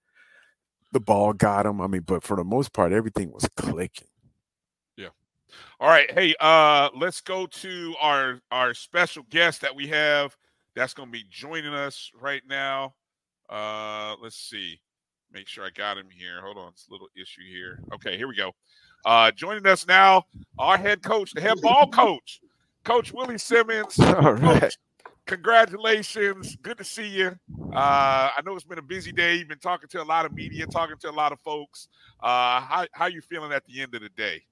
the ball got him. I mean, but for the most part, everything was clicking. Yeah. All right, hey, uh, let's go to our our special guest that we have. That's to be joining us right now. Uh, let's see, make sure I got him here. Hold on, it's a little issue here. Okay, here we go. Uh, joining us now, our head coach, the head ball coach, Coach Willie Simmons. All right. Coach, congratulations. Good to see you. Uh, I know it's been a busy day. You've been talking to a lot of media, talking to a lot of folks. Uh, how how you feeling at the end of the day?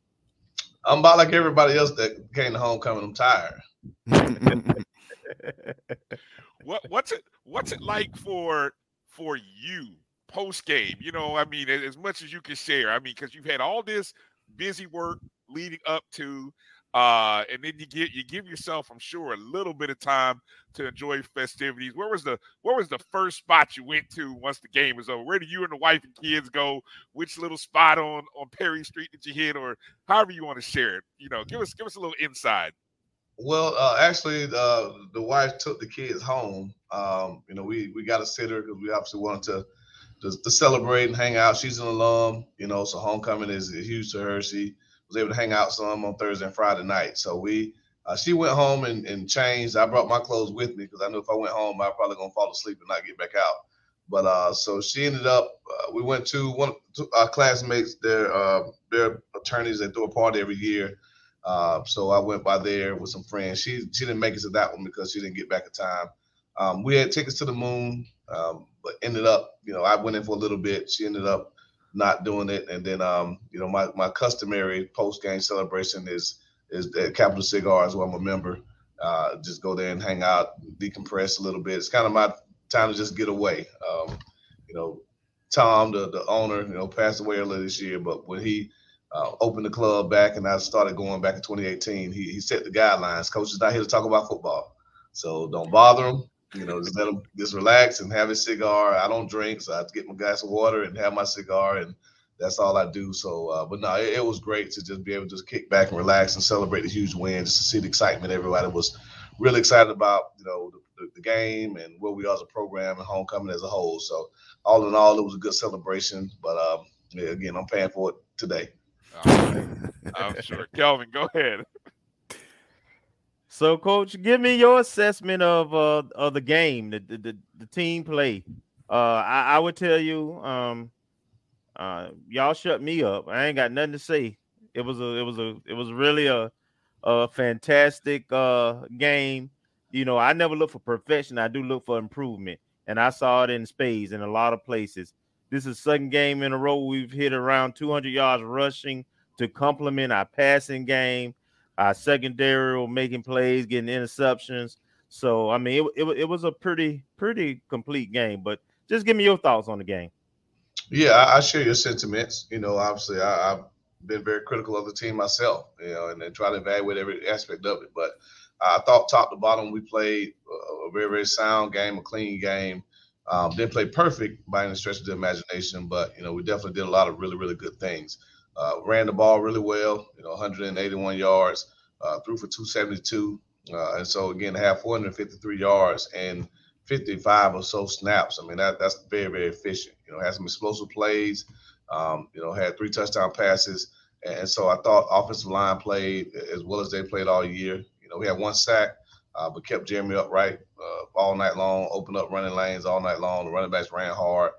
I'm about like everybody else that came to homecoming. I'm tired. what what's it what's it like for for you post game? You know, I mean, as much as you can share. I mean, because you've had all this busy work leading up to, uh, and then you get you give yourself, I'm sure, a little bit of time to enjoy festivities. Where was the where was the first spot you went to once the game was over? Where did you and the wife and kids go? Which little spot on on Perry Street did you hit, or however you want to share it? You know, give us give us a little inside. Well, uh, actually, uh, the wife took the kids home. Um, you know, we we got a sitter because we obviously wanted to, to to celebrate and hang out. She's an alum, you know, so homecoming is, huge to her. She was able to hang out some on Thursday and Friday night. So we uh, she went home and, and changed. I brought my clothes with me because I knew if I went home, I probably gonna fall asleep and not get back out. But uh, so she ended up. Uh, we went to one of our classmates. Their uh, their attorneys. They throw a party every year. Uh, so I went by there with some friends. She she didn't make it to that one because she didn't get back in time. Um, we had tickets to the moon, um, ended up, you know, I went in for a little bit. She ended up not doing it, and then, um, you know, my my customary post game celebration is is at Capital Cigars, where I'm a member. Uh, just go there and hang out, decompress a little bit. It's kind of my time to just get away. Um, you know, Tom, the, the owner, you know, passed away earlier this year, but when he uh, opened the club back and I started going back in 2018, he, he set the guidelines. Coach is not here to talk about football. So don't bother him. You know, just let him just relax and have his cigar. I don't drink, so I get my glass of water and have my cigar, and that's all I do. So, uh, but no, it, it, was great to just be able to just kick back and relax and celebrate the huge win, just to see the excitement everybody was really excited about. You know, the, the game and where we are as a program and homecoming as a whole. So, all in all, it was a good celebration. But um, yeah, again, I'm paying for it today. I'm sure. Kelvin, go ahead. So, coach, give me your assessment of uh of the game, the the, the team play. Uh, I, I would tell you, um, uh, y'all shut me up. I ain't got nothing to say. It was a, it was a, it was really a, a fantastic uh game. You know, I never look for perfection. I do look for improvement, and I saw it in spades in a lot of places. This is second game in a row we've hit around 200 yards rushing to complement our passing game our secondary making plays, getting interceptions. So I mean, it, it, it was a pretty pretty complete game. But just give me your thoughts on the game. Yeah, I, I share your sentiments. You know, obviously, I, have been very critical of the team myself. You know, and then try to evaluate every aspect of it. But I thought top to bottom we played a very very sound game, a clean game. Um, didn't play perfect by any stretch of the imagination, but you know we definitely did a lot of really really good things. Uh, ran the ball really well, you know, 181 yards, uh, threw for 272. Uh, and so again, have 453 yards and 55 or so snaps. I mean, that that's very, very efficient. You know, had some explosive plays. Um, you know, had three touchdown passes. And so I thought offensive line played as well as they played all year. You know, we had one sack, uh, but kept Jeremy upright uh, all night long, opened up running lanes all night long. The running backs ran hard,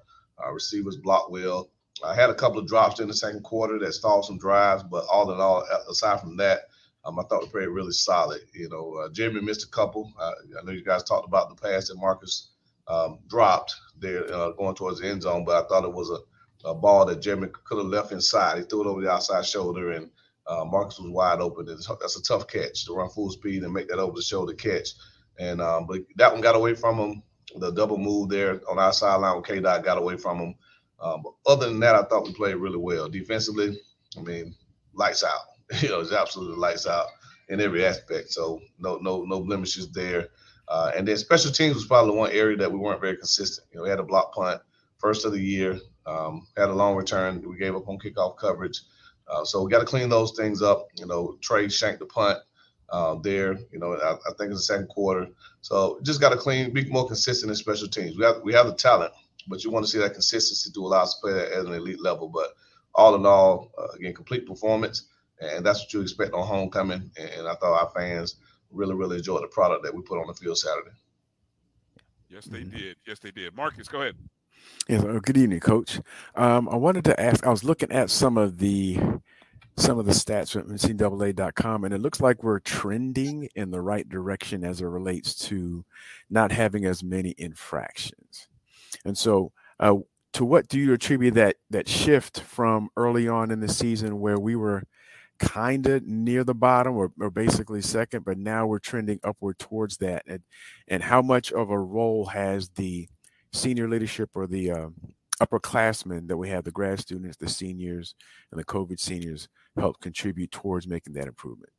uh, receivers blocked well. I had a couple of drops in the second quarter that stalled some drives, but all in all, aside from that, um, I thought we played really solid. You know, uh, Jeremy missed a couple. I know you guys talked about the pass that Marcus um, dropped there uh, going towards the end zone, but I thought it was a, a ball that Jeremy could have left inside. He threw it over the outside shoulder, and uh, Marcus was wide open. That's a tough catch to run full speed and make that over the shoulder catch. And um, but that one got away from him. The double move there on our sideline with K Dot got away from him. Um, but other than that, I thought we played really well defensively. I mean, lights out. You know, it's absolutely lights out in every aspect. So no, no, no blemishes there. Uh, and then special teams was probably one area that we weren't very consistent. You know, we had a block punt first of the year, um, had a long return. We gave up on kickoff coverage. Uh, so we got to clean those things up. You know, Trey shanked the punt uh, there. You know, I, I, think it's the second quarter. So just got to clean, be more consistent in special teams. We have we have the talent but you want to see that consistency to allow us to play at an elite level. But all in all, uh, again, complete performance, and that's what you expect on homecoming. And I thought our fans really, really enjoyed the product that we put on the field Saturday. Yes, they mm-hmm. did. Yes, they did. Marcus, go ahead. Yes, uh, good evening, Coach. Um, I wanted to ask. I was looking at some of the some of the stats from NCAA.com, and it looks like we're trending in the right direction as it relates to not having as many infractions. And so, uh, to what do you attribute that that shift from early on in the season where we were kind of near the bottom or, or basically second, but now we're trending upward towards that? And, and how much of a role has the senior leadership or the uh, upperclassmen that we have, the grad students, the seniors, and the COVID seniors, help contribute towards making that improvement?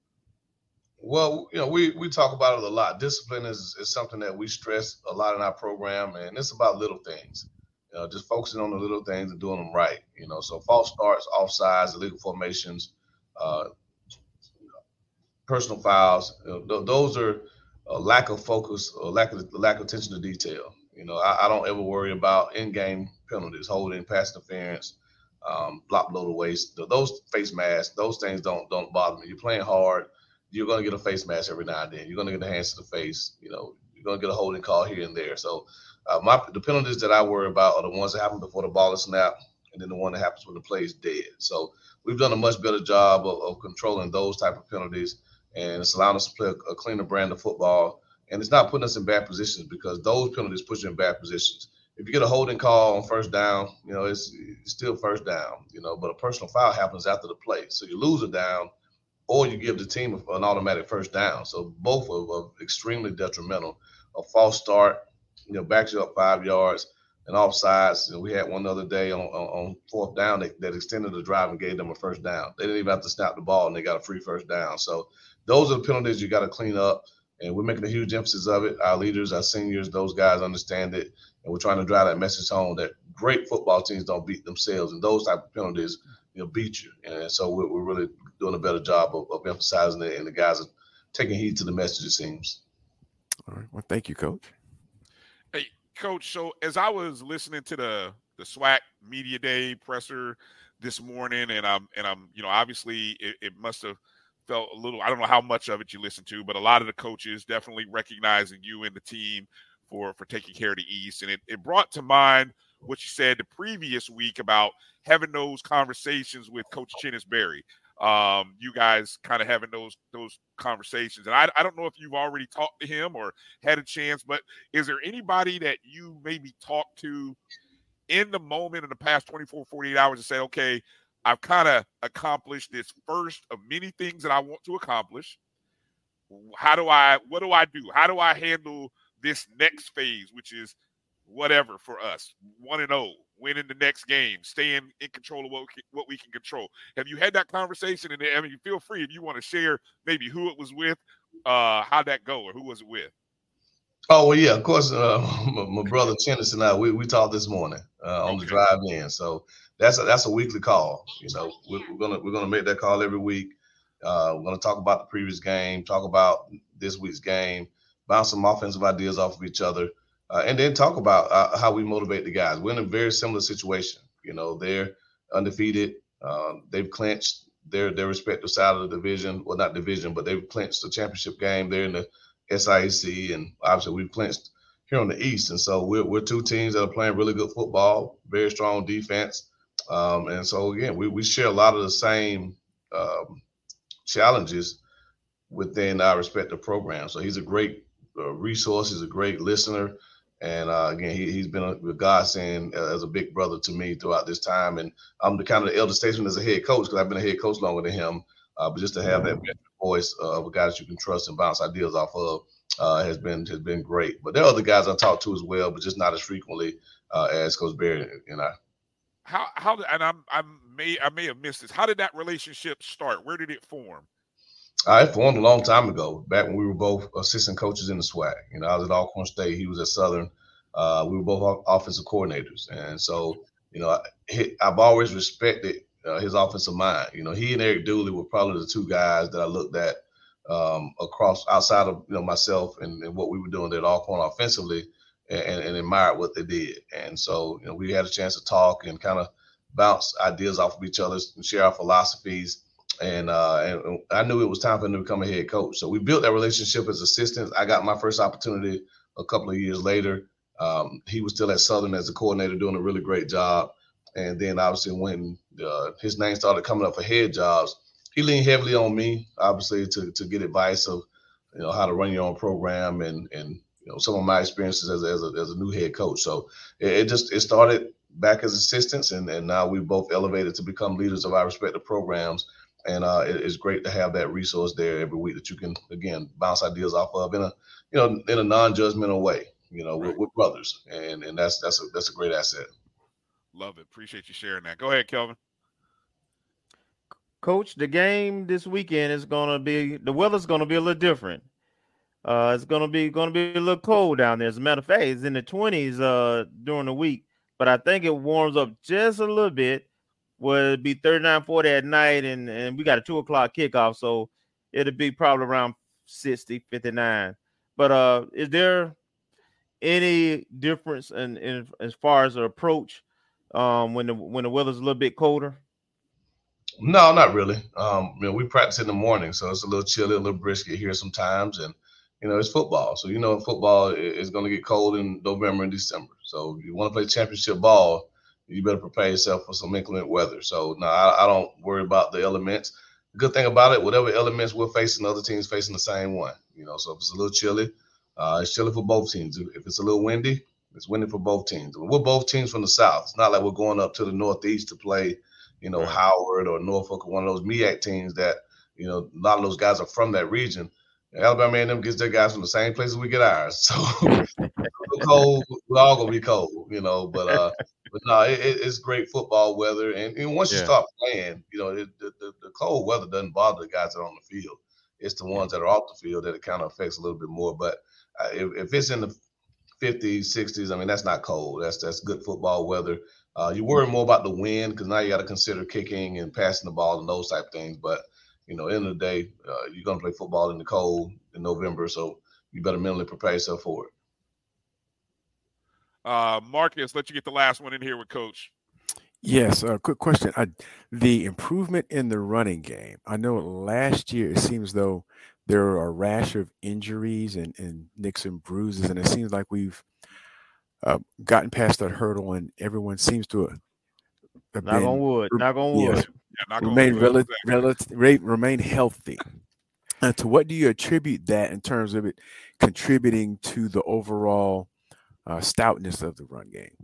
Well, you know, we we talk about it a lot. Discipline is is something that we stress a lot in our program, and it's about little things. You know, just focusing on the little things and doing them right. You know, so false starts, offsides, illegal formations, uh, personal fouls. You know, th- those are lack of focus, or lack of lack of attention to detail. You know, I, I don't ever worry about in-game penalties, holding, pass interference, um, block below the waist. Those face masks, those things don't don't bother me. You're playing hard you're going to get a face mask every now and then. You're going to get a hands to the face. You know, you're going to get a holding call here and there. So, uh, my the penalties that I worry about are the ones that happen before the ball is snapped, and then the one that happens when the play is dead. So, we've done a much better job of, of controlling those type of penalties, and it's allowing us to play a, a, cleaner brand of football. And it's not putting us in bad positions because those penalties put you in bad positions. If you get a holding call on first down, you know it's, it's still first down. You know, but a personal foul happens after the play, so you lose a down or you give the team an automatic first down. So both are, are extremely detrimental. A false start, you know, backs you up five yards and offsides. You we had one the other day on, on, on fourth down that, that, extended the drive and gave them a first down. They didn't even have to snap the ball and they got a free first down. So those are the penalties you got to clean up. And we're making a huge emphasis of it. Our leaders, our seniors, those guys understand it. And we're trying to drive that message home that great football teams don't beat themselves. And those type of penalties, you know, beat you. And so we're, we're really doing a better job of, of emphasizing it. And the guys are taking heed to the message, it seems. All right. Well, thank you, Coach. Hey, Coach. So as I was listening to the the SWAC media day presser this morning, and I'm and I'm you know obviously it, it must have felt a little. I don't know how much of it you listened to, but a lot of the coaches definitely recognizing you and the team for for taking care of the East, and it, it brought to mind what you said the previous week about having those conversations with Coach Chennis Berry um, you guys kind of having those those conversations. And I, I don't know if you've already talked to him or had a chance, but is there anybody that you maybe talked to in the moment in the past 24, 48 hours and say, okay, I've kind of accomplished this first of many things that I want to accomplish. How do I, what do I do? How do I handle this next phase, which is whatever for us, one and oh, winning the next game, staying in control of what we, what we can control. Have you had that conversation? And I mean, feel free if you want to share maybe who it was with, uh, how that go, or who was it with. Oh well, yeah, of course. Uh, my, my, brother Chennis and I, we, we talked this morning uh, on okay. the drive in. So that's a, that's a weekly call. You know, we're, we're, gonna we're gonna make that call every week. Uh, we're gonna talk about the previous game, talk about this week's game, bounce some offensive ideas off of each other uh, and then talk about uh, how we motivate the guys. We're in a very similar situation. You know, they're undefeated. Um, they've clinched their their respective side of the division. Well, not division, but they've clinched the championship game. They're in the SIAC, and obviously we've clinched here on the East. And so we're, we're two teams that are playing really good football, very strong defense. Um, and so again, we, we share a lot of the same um, challenges within our respective programs. So he's a great uh, resource. He's a great listener. And uh, again, he, he's been a, a godsend uh, as a big brother to me throughout this time. And I'm the kind of the elder statesman as a head coach because I've been a head coach longer than him. Uh, but just to have that voice uh, of a guy that you can trust and bounce ideas off of uh, has been has been great. But there are other guys I talk to as well, but just not as frequently uh, as Coach Berry and I. How how and I'm I may I may have missed this. How did that relationship start? Where did it form? I formed a long time ago, back when we were both assistant coaches in the SWAC. You know, I was at Alcorn State, he was at Southern. Uh, we were both offensive coordinators, and so you know, I, have always respected uh, his offensive mind. You know, he and Eric Dooley were probably the two guys that I looked at um, across outside of you know myself and, and, what we were doing at Alcorn offensively, and, and, admired what they did. And so, you know, we had a chance to talk and kind of bounce ideas off of each other and share our philosophies and, uh, and I knew it was time for him to become a head coach. So we built that relationship as assistants. I got my first opportunity a couple of years later. Um, he was still at Southern as a coordinator, doing a really great job. And then obviously when uh, his name started coming up for head jobs, he leaned heavily on me, obviously to to get advice of you know how to run your own program and and you know some of my experiences as a, as a, as a new head coach. So it, it just it started back as assistants, and and now we both elevated to become leaders of our respective programs and uh, it, it's great to have that resource there every week that you can again bounce ideas off of in a you know in a non-judgmental way you know right. with, with, brothers. And and that's that's a that's a great asset. Love it. Appreciate you sharing that. Go ahead kelvin. Coach the game this weekend is going to be the weather's going to be a little different. Uh it's going to be going to be a little cold down there. As a matter of fact it's in the 20s uh during the week but i think it warms up just a little bit would be 39 40 at night, and, and we got a two o'clock kickoff, so it'll be probably around 60 59. But uh, is there any difference in, in as far as the approach um, when the when the weather's a little bit colder? No, not really. Um, you know, we practice in the morning, so it's a little chilly, a little brisket here sometimes, and you know, it's football. So you know, football is going to get cold in November and December. So you want to play championship ball, you better prepare yourself for some inclement weather. So no, I, I, don't worry about the elements. The good thing about it, whatever elements we're facing, other teams facing the same one. You know, so if it's a little chilly, uh, it's chilly for both teams. If it's a little windy, it's windy for both teams. We're both teams from the south. It's not like we're going up to the northeast to play, you know, Howard or Norfolk or one of those MEAC teams that You know, a lot of those guys are from that region. Alabama and them gets their guys from the same places we get ours. So cold, we're all gonna be cold, you know. But uh, but no, it, it's great football weather, and, and once you Yeah. start playing, you know, it, the, the the cold weather doesn't bother the guys that are on the field. It's the ones that are off the field that it kind of affects a little bit more. But uh, if, if it's in the 50s, 60s, I mean, that's not cold. That's that's good football weather. Uh, you worry more about the wind because now you got to consider kicking and passing the ball and those type of things. But you know, end of the day, uh, you're gonna play football in the cold in November, so you better mentally prepare yourself for it. Uh, Marcus, let you get the last one in here with Coach. Yes, uh, quick question. I, the improvement in the running game. I know last year it seems though there are a rash of injuries and, and nicks and bruises, and it seems like we've uh, gotten past that hurdle, and everyone seems to have, have Knock been- on wood. re- Knock on yes, wood. Yeah, knock on remain wood. rel- Exactly. rel- remain healthy. And to what do you attribute that in terms of it contributing to the overall uh, stoutness of the run game?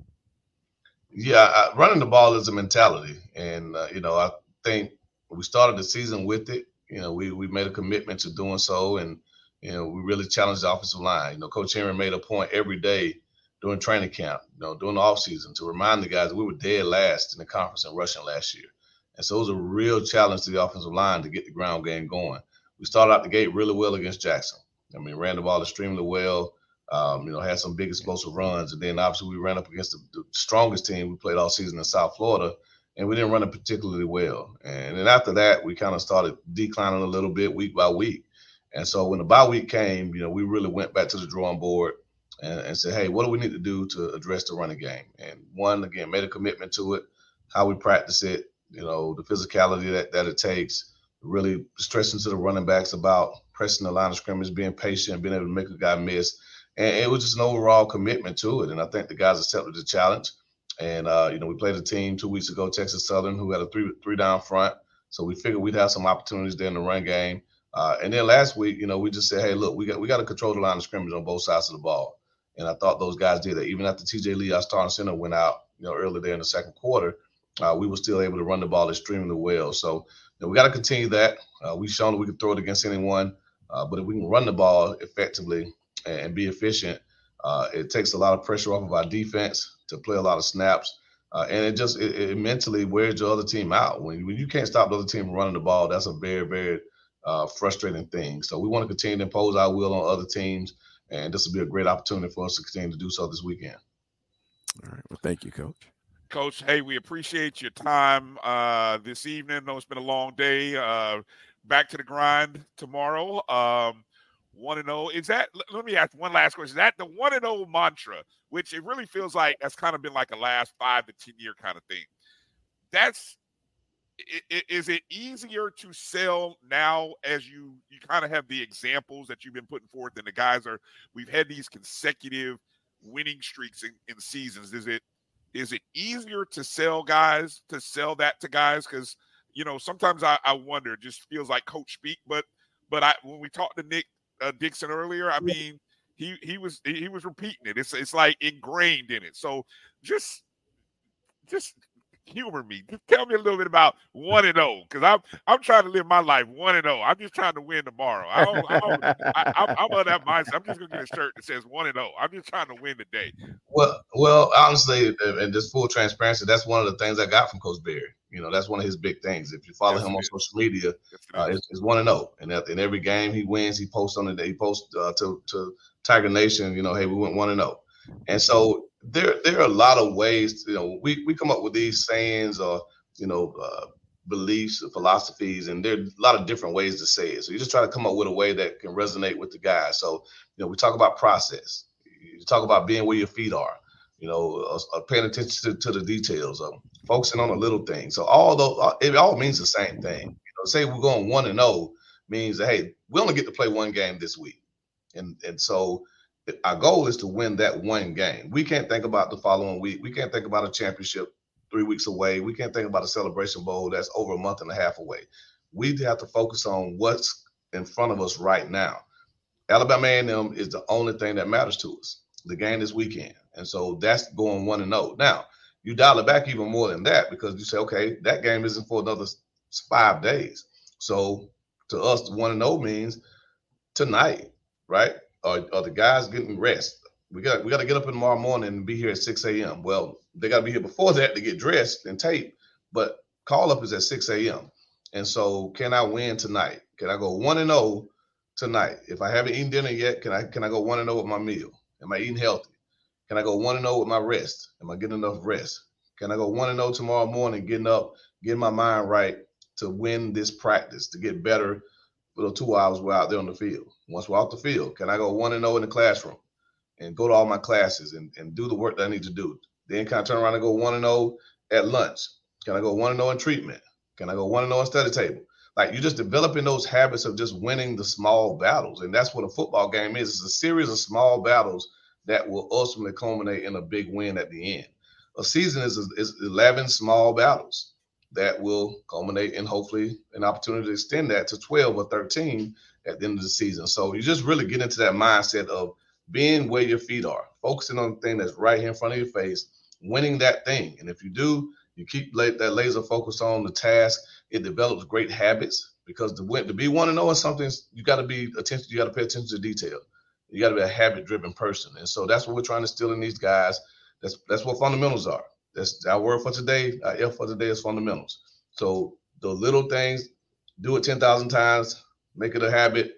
Yeah, uh, running the ball is a mentality, and uh, you know I think we started the season with it. You know, we we made a commitment to doing so, and you know we really challenged the offensive line. You know, Coach Henry made a point every day during training camp, you know, during the offseason to remind the guys that we were dead last in the conference in rushing last year, and so it was a real challenge to the offensive line to get the ground game going. We started out the gate really well against Jackson. I mean, ran the ball extremely well um, you know, had some big explosive runs. And then obviously we ran up against the, the strongest team we played all season in South Florida, and we didn't run it particularly well. And then after that, we kind of started declining a little bit week by week. And so when the bye week came, you know, we really went back to the drawing board and, and said, hey, what do we need to do to address the running game? And one, again, made a commitment to it, how we practice it, you know, the physicality that, that it takes, really stressing to the running backs about pressing the line of scrimmage, being patient, being able to make a guy miss and it was just an overall commitment to it. And I think the guys accepted the challenge. And uh, you know, we played a team two weeks ago, Texas Southern, who had a three three down front. So we figured we'd have some opportunities there in the run game. Uh, and then last week, you know, we just said, hey, look, we got we got to control the line of scrimmage on both sides of the ball. And I thought those guys did that. Even after TJ Lee, our starting center, went out, you know, early there in the second quarter, uh, we were still able to run the ball extremely well. So you know, we got to continue that. Uh, we've shown that we can throw it against anyone, uh, but if we can run the ball effectively and, and be efficient, uh, it takes a lot of pressure off of our defense to play a lot of snaps. Uh, and it just it, it mentally wears your other team out. When, when you can't stop the other team from running the ball, that's a very, very uh, frustrating thing. So we want to continue to impose our will on other teams. And this will be a great opportunity for us to continue to do so this weekend. All right. Well, thank you, Coach. Coach, hey, we appreciate your time uh, this evening. I know it's been a long day. Uh, back to the grind tomorrow. Um, one and zero. Is that? Let me ask one last question. Is that the one and zero mantra, which it really feels like that's kind of been like a last five to ten year kind of thing. That's. Is it easier to sell now as you you kind of have the examples that you've been putting forth, and the guys are we've had these consecutive winning streaks in, in seasons. Is it is it easier to sell guys to sell that to guys because you know sometimes I, I wonder it just feels like coach speak but but i when we talked to nick uh, dixon earlier i mean he he was he was repeating it. It's it's like ingrained in it. So just just humor me just tell me a little bit about one and zero because i'm i'm trying to live my life one and zero i'm just trying to win tomorrow i don't, I don't I, I'm, I'm of that mindset i'm just gonna get a shirt that says one and zero i'm just trying to win today Well, well, honestly, and just full transparency, that's one of the things I got from Coach Berry. You know, that's one of his big things. If you follow Yes, him it on social media, uh, it's, it's one and zero. And in every game he wins, he posts on the day. He posts uh, to to Tiger Nation. You know, hey, we went one and zero. And so there there are a lot of ways. To, You know, we we come up with these sayings or you know uh, beliefs or philosophies, and there are a lot of different ways to say it. So you just try to come up with a way that can resonate with the guy. So you know, we talk about process. You talk about being where your feet are you know, uh, paying attention to, to the details, um, focusing on the little things. So all those, it all means the same thing. You know, say we're going one and zero means that hey, we only get to play one game this week, and and so our goal is to win that one game. We can't think about the following week. We can't think about a championship three weeks away. We can't think about a celebration bowl that's over a month and a half away. We have to focus on what's in front of us right now. Alabama A&M is the only thing that matters to us. The game this weekend, and so that's going one and zero. Now you dial it back even more than that because you say, okay, that game isn't for another five days. So to us, one and zero means tonight, right? Are, are the guys getting rest? We got we got to get up tomorrow morning and be here at six a.m. Well, they got to be here before that to get dressed and tape, but call up is at six a.m. And so, can I win tonight? Can I go one and zero tonight? If I haven't eaten dinner yet, can I can I go one and zero with my meal? Am I eating healthy? Can I go one and zero with my rest? Am I getting enough rest? Can I go one and zero tomorrow morning, getting up, getting my mind right to win this practice, to get better for the two hours we're out there on the field? Once we're off the field, can I go one and zero in the classroom and go to all my classes and, and do the work that I need to do? Then can I turn around and go one and zero at lunch? Can I go one and zero in treatment? Can I go one and zero in study table? Like you're just developing those habits of just winning the small battles, and that's what a football game is. It's a series of small battles that will ultimately culminate in a big win at the end. A season is, is 11 small battles that will culminate in hopefully an opportunity to extend that to 12 or 13 at the end of the season. So you just really get into that mindset of being where your feet are, focusing on the thing that's right here in front of your face, winning that thing. And if you do, you keep that laser focus on the task, it develops great habits because to, win, to be one and oh know something, you got to be attention, you got to pay attention to detail. You got to be a habit driven person. And so that's what we're trying to instill in these guys. That's that's what fundamentals are. That's our word for today. Our F for today is fundamentals. So the little things, do it 10,000 times, make it a habit,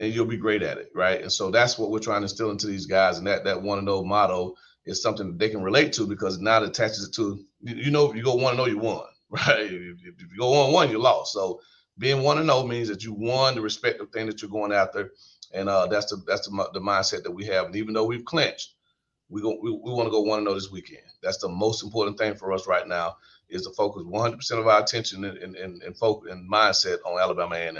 and you'll be great at it. Right. And so that's what we're trying to instill into these guys. And that that one and know motto is something that they can relate to because now it attaches it to, you know, if you go one and know you won, right? If, you go one on one, you lost. So being one and know means that you won the respective thing that you're going after and uh, that's the that's the, the mindset that we have. And even though we've clinched, we go we, we want to go one and zero this weekend. That's the most important thing for us right now is to focus 100 percent of our attention and and and, and focus and mindset on Alabama A&M.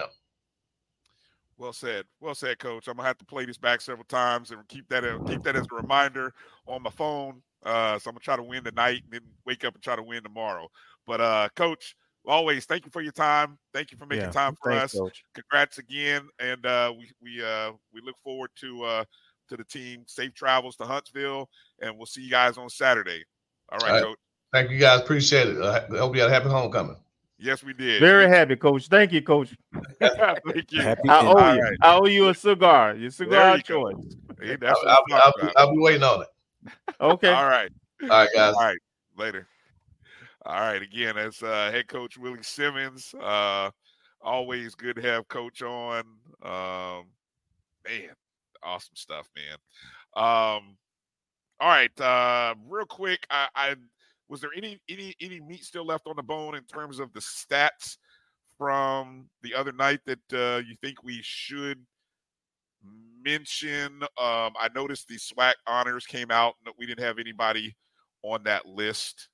Well said. Well said, Coach. I'm gonna have to play this back several times and keep that keep that as a reminder on my phone. Uh, so I'm gonna try to win tonight and then wake up and try to win tomorrow. But uh, Coach, always thank you for your time. Thank you for making yeah, time for us. Coach. Congrats again, and uh, we we uh, we look forward to uh, to the team. Safe travels to Huntsville, and we'll see you guys on Saturday. All right, All right. coach. Thank you guys. Appreciate it. I hope you had a happy homecoming. Yes, we did. Very happy, coach. Thank you, coach. Thank you. Happy I owe you. Right. I owe you a cigar. Your cigar you choice. Hey, I'll, I'll, I'll, I'll, be waiting on it. Okay. All right. All right, guys. All right. Later. All right, again, as uh, head coach Willie Simmons, uh, always good to have coach on. Um, man, awesome stuff, man. Um, all right, uh, real quick, I, I was there any any any meat still left on the bone in terms of the stats from the other night that uh, you think we should mention? Um, I noticed the SWAC honors came out. And we didn't have anybody on that list.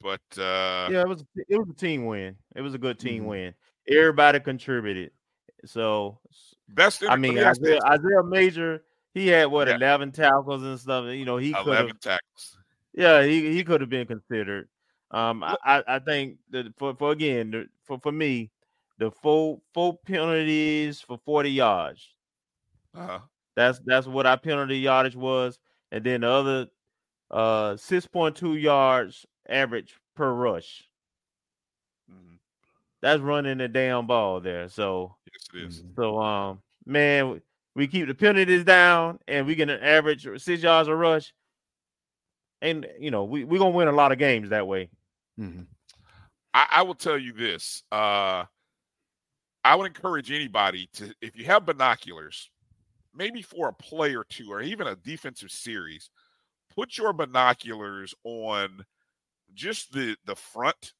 But uh yeah, it was it was a team win. It was a good team mm-hmm. win. Everybody contributed. So best. I mean, Isaiah, Isaiah, Major, he had what yeah. eleven tackles and stuff. You know, he eleven tackles. Yeah, he, he could have been considered. Um, I, I think that for for again for for me, the full full penalties for forty yards. Uh-huh. That's that's what our penalty yardage was, and then the other uh six point two yards average per rush. That's running the damn ball there. So yes, is. So um, man, we keep the penalties down, and we get an average six yards a rush, and you know we we gonna win a lot of games that way. Mm-hmm. I, I will tell you this. Uh, I would encourage anybody to, if you have binoculars, maybe for a play or two, or even a defensive series, put your binoculars on just the the front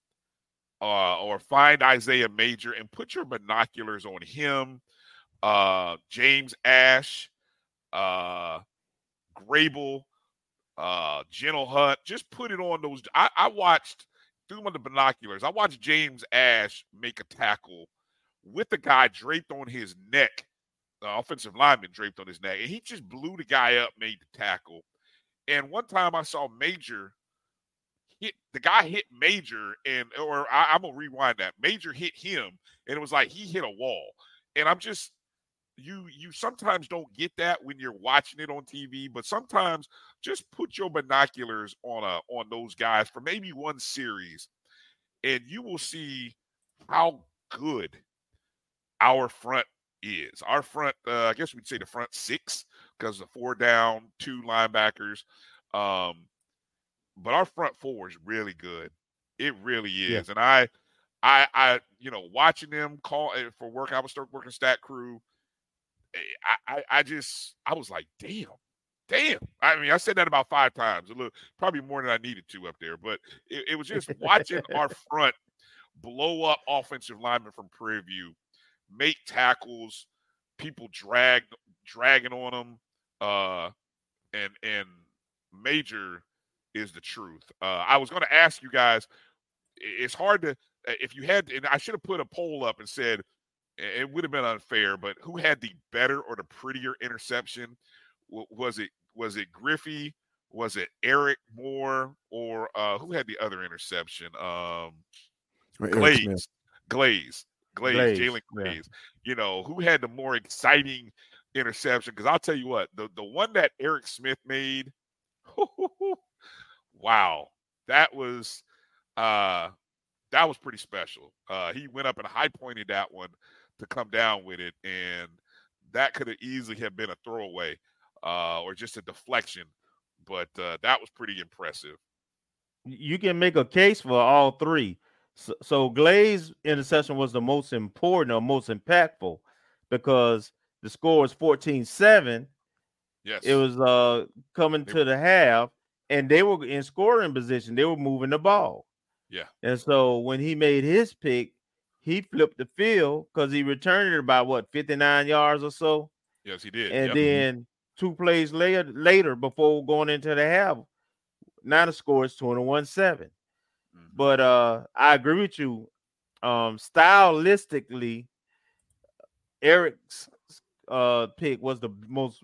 uh, or find Isaiah Major and put your binoculars on him, uh, James Ash, uh, Grable, uh, General Hunt. Just put it on those. I, I watched through my the binoculars. I watched James Ash make a tackle with the guy draped on his neck, the offensive lineman draped on his neck, and he just blew the guy up, made the tackle. And one time I saw Major hit the guy hit Major and or I, am gonna rewind that. Major hit him and it was like he hit a wall. And I'm just you you sometimes don't get that when you're watching it on TV, but sometimes just put your binoculars on a on those guys for maybe one series, and you will see how good our front is. Our front, uh, I guess we'd say the front six because the four down, two linebackers. Um, but our front four is really good. It really is. Yeah. And I, I, I, you know, watching them call eh, for work, I was start working stat crew. eh, I, I, I just, I was like, damn, damn. I mean, I said that about five times, a little, probably more than I needed to up there. But it, it was just watching our front blow up offensive linemen from Prairie View, make tackles, people drag dragging on them, uh, and and major is the truth. Uh, I was going to ask you guys. It's hard to if you had, and I should have put a poll up and said it would have been unfair, but who had the better or the prettier interception? Was it was it Griffey? Was it Eric Moore or uh, who had the other interception? Um, Glaze, Glaze, Glaze, Glaze, Jalen yeah. Glaze. You know who had the more exciting interception? Because I'll tell you what, the the one that Eric Smith made, wow, that was uh that was pretty special. Uh he went up and high pointed that one to come down with it, and that could have easily have been a throwaway uh or just a deflection, but uh that was pretty impressive. you can make a case for all three. So, so Glaze interception was the most important or most impactful because the score was 14-7. Yes, It was uh coming to the half, and they were in scoring position. They were moving the ball. Yeah. And so when he made his pick, he flipped the field because he returned it about what 59 yards or so. yes he did. And Yep. then two plays later, later before going into the half, now the score is 21-7. Mhm. But uh I agree with you. Um stylistically, Eric's uh pick was the most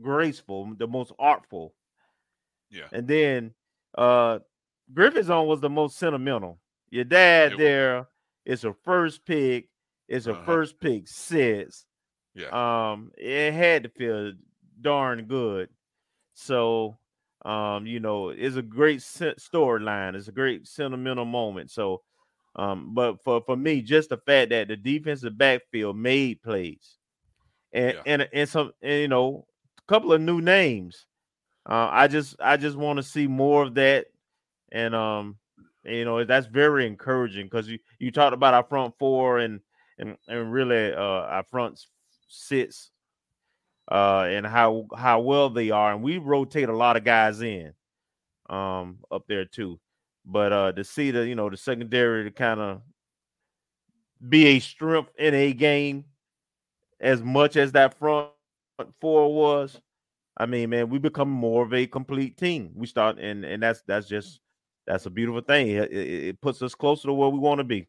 graceful, the most artful. Yeah. And then uh Griffith's on was the most sentimental. Your dad It was. there is a first pick, is a Uh-huh. first pick six. Yeah. Um, it had to feel darn good. So um, you know, it's a great storyline. It's a great sentimental moment. So um, but for for me, just the fact that the defensive backfield made plays and Yeah. and and some and, you know, a couple of new names. Uh, I just I just want to see more of that, and um, you know that's very encouraging because you you talked about our front four and and and really uh our front six, uh, and how how well they are, and we rotate a lot of guys in, um, up there too. But uh, to see the you know the secondary to kind of be a strength in a game as much as that front four was, I mean, man, we become more of a complete team. We start, and and that's that's just that's a beautiful thing. It, it- puts us closer to where we want to be.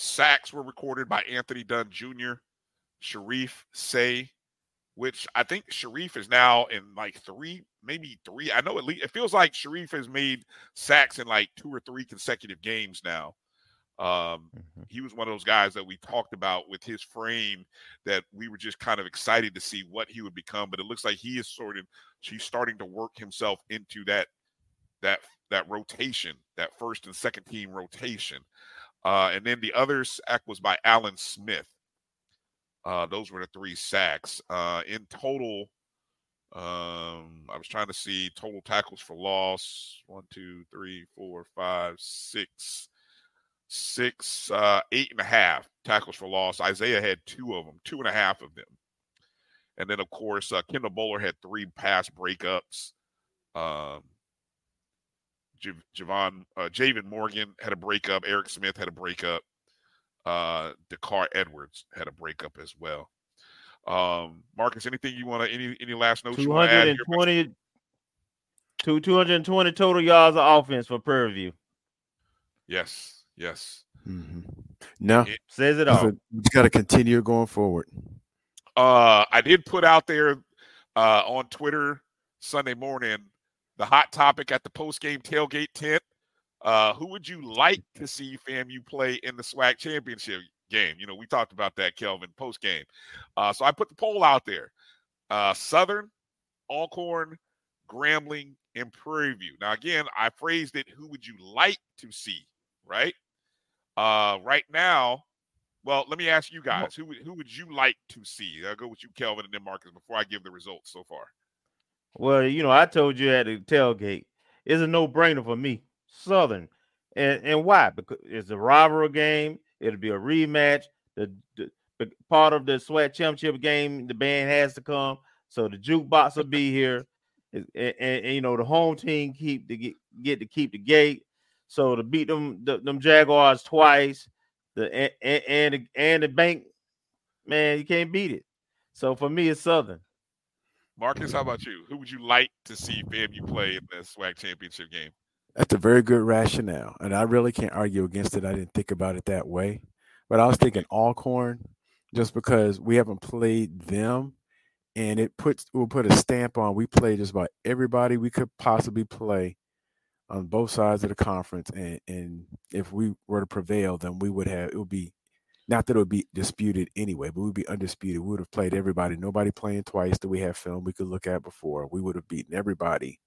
sacks were recorded by Anthony Dunn Jr., Sharif Say, which I think Sharif is now in like three, maybe three. I know at least it feels like Sharif has made sacks in like two or three consecutive games now. Um, he was one of those guys that we talked about with his frame that we were just kind of excited to see what he would become. But it looks like he is sort of he's starting to work himself into that that that rotation, that first and second team rotation. Uh, and then the other sack was by Alan Smith. Uh, those were the three sacks. Uh, in total, um, I was trying to see total tackles for loss one, two, three, four, five, six, six, uh, eight and a half tackles for loss. Isaiah had two of them, two and a half of them. And then, of course, uh, Kendall Bowler had three pass breakups. Um, J- Javon, uh, Javen Morgan had a breakup. Eric Smith had a breakup. Uh, Dakar Edwards had a breakup as well. Um, Marcus, anything you want to any any last notes? you wanna add here? 220, 220 total yards of offense for Prairie View. Yes, yes. Mhm. No, It- Says it all. a- you got to continue going forward. Uh, I did put out there uh, on Twitter Sunday morning the hot topic at the post game tailgate tent. Uh, who would you like to see FAMU play in the SWAC championship game? You know, we talked about that, Kelvin, post game. Uh, so I put the poll out there: uh, Southern, Alcorn, Grambling, and Prairie View. Now, again, I phrased it: Who would you like to see? Right? Uh, right now, well, let me ask you guys: Who would who would you like to see? I'll go with you, Kelvin, and then Marcus before I give the results so far. Well, you know, I told you at the tailgate, it's a no-brainer for me. Southern, and and why? Because it's a rival game. It'll be a rematch. The, the, the part of the SWAC championship game, the band has to come, so the jukebox will be here. And, and- and, you know the home team keep the get, get to keep the gate. So to beat them the, them Jaguars twice, the and and and the, and the bank, man, you can't beat it. So for me, it's Southern. Marcus, how about you? Who would you like to see FAMU play in the SWAC championship game? That's a very good rationale, and I really can't argue against it. I didn't think about it that way, but I was thinking Alcorn, just because we haven't played them, and it puts will put a stamp on. We play just about everybody we could possibly play on both sides of the conference, and and if we were to prevail, then we would have it would be not that it would be disputed anyway, but we'd be undisputed. We would have played everybody. Nobody playing twice that we have film we could look at before. We would have beaten everybody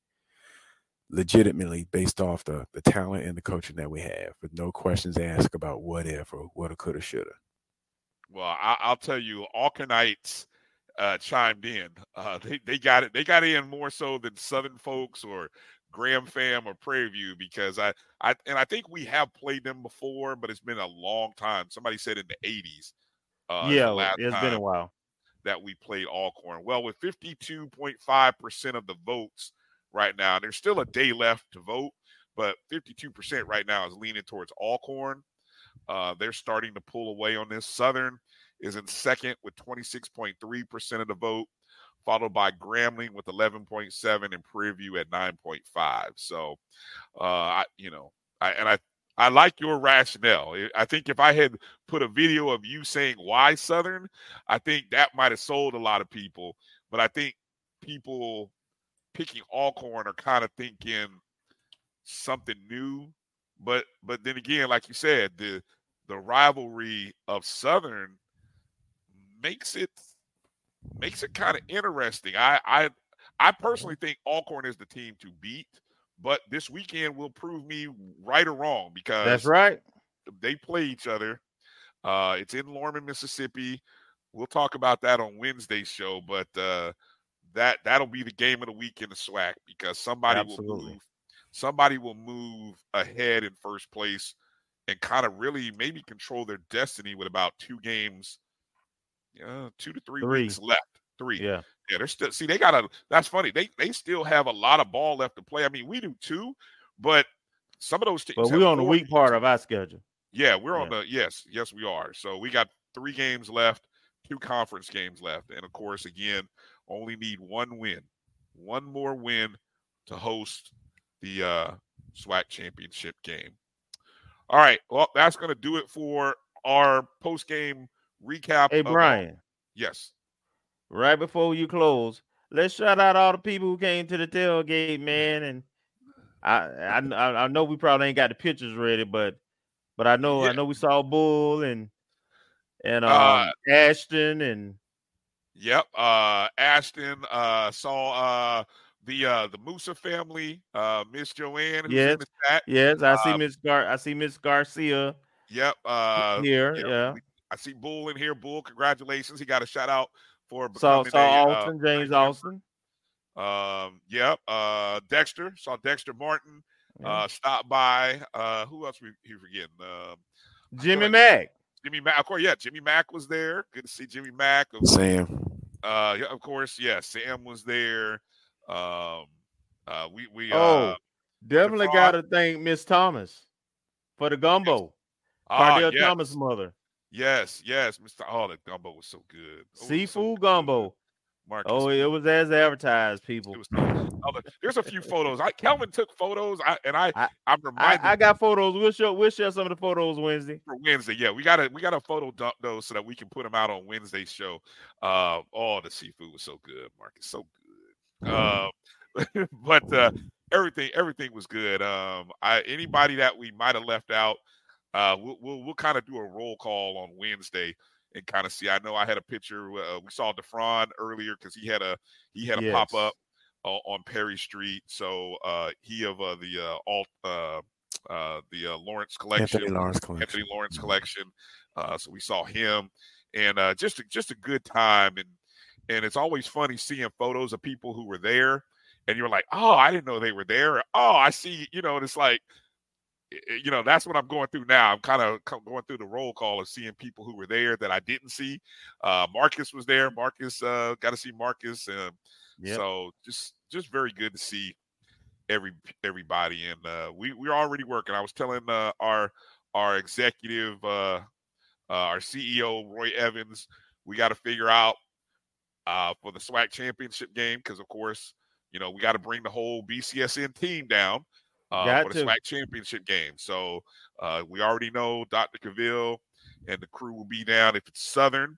legitimately based off the the talent and the coaching that we have, with no questions asked about what if or what coulda, shoulda. Well, I, I'll tell you, Alcornites uh, chimed in. Uh, they they got it. They got in more so than Southern folks or Gram Fam or Prairie View because I I and I think we have played them before, but it's been a long time. Somebody said in the eighties. Uh, is the yeah, last it's been a while. that we played Alcorn. Well, with 52.5% of the votes right now, there's still a day left to vote, but 52% right now is leaning towards Alcorn. Uh, they're starting to pull away on this. Southern is in second with 26.3% of the vote, followed by Grambling with 11.7 and Prairie View at 9.5. So, uh, I, you know, I, and I, I like your rationale. I- think if I had put a video of you saying why Southern, I think that might have sold a lot of people. But I think people picking Alcorn are kind of thinking something new. But but then again, like you said, the the rivalry of Southern makes it makes it kind of interesting. I I I personally think Alcorn is the team to beat, but this weekend will prove me right or wrong because That's right. they play each other. Uh, it's in Lorman, Mississippi. We'll talk about that on Wednesday's show, but uh, that that'll be the game of the week in the SWAC because somebody will move, somebody will move ahead in first place and kind of really maybe control their destiny with about two games, uh, two to three, Three. weeks left. Three, Yeah. yeah, they're still see they got a that's funny. They they still have a lot of ball left to play. I mean, we do too, but some of those teams. But we're on the weak part of our schedule. yeah, we're on the yes, yes, we are. So we got three games left, two conference games left, and of course, again, only need one win, one more win to host the uh SWAC championship game. All right, well, that's going to do it for our post game recap. Hey Brian, yes, right before you close, let's shout out all the people who came to the tailgate, man. And I I, I know we probably ain't got the pictures ready, but but I know I know we saw Bull and and um Uh, Ashton and Yep. Uh Ashton uh saw uh the uh the Moussa family, uh Miss Joanne who's yes, in the chat. yes, I see Uh, Miss Gar I see Miss Garcia Yep. Uh here, yeah, yeah. We- I see Bull in here. Bull, congratulations. He got a shout out for Saw becoming saw a, uh, Austin, James Austin. um, yep. Uh, Dexter saw Dexter Martin uh, stopped by. Uh, who else we he forgetting? Uh, Jimmy Mack. Jimmy Mack, of course, yeah. Jimmy Mack was there. Good to see Jimmy Mack. Sam. Uh, yeah, of course, yeah. Sam was there. Um, uh, we we oh, uh, definitely got to thank Miss Thomas for the gumbo. Ah, Cardell yes. Thomas' mother. Yes, yes, Mr. Oh, the gumbo was so good. Oh, was so Seafood gumbo. Marcus. Oh, it was as advertised, people. Look, there's a few photos. I Kelvin took photos, I, and I, I am reminded I got photos. We'll show we'll share some of the photos Wednesday. for Wednesday. Yeah, we got to we got a photo dump those so that we can put them out on Wednesday's show. Uh, oh, the seafood was so good, Marcus, so good. Uh, but uh, everything everything was good. Um, I anybody that we might have left out, uh, we'll we'll, we'll kind of do a roll call on Wednesday and kind of see. I know I had a picture. Uh, we saw DeFron earlier because he had a he had a Yes. pop up uh, on Perry Street. So uh, he of uh, the uh, alt uh, uh, the uh, Lawrence collection, Anthony Lawrence collection. Anthony Lawrence collection. Uh, so we saw him, and uh, just a, just a good time, and and it's always funny seeing photos of people who were there, and you're like, oh, I didn't know they were there. Oh, I see, you know, and it's like. I- You know, that's what I'm going through now. I'm kind of going through the roll call of seeing people who were there that I didn't see. Uh, Marcus was there. Marcus uh, got to see Marcus. Uh, Yep. So just just very good to see every everybody and uh we we're already working i was telling uh our our executive uh, uh our ceo roy evans we got to figure out uh for the SWAC championship game because of course you know we got to bring the whole bcsn team down uh for the. SWAC championship game so uh we already know dr cavill and the crew will be down if it's southern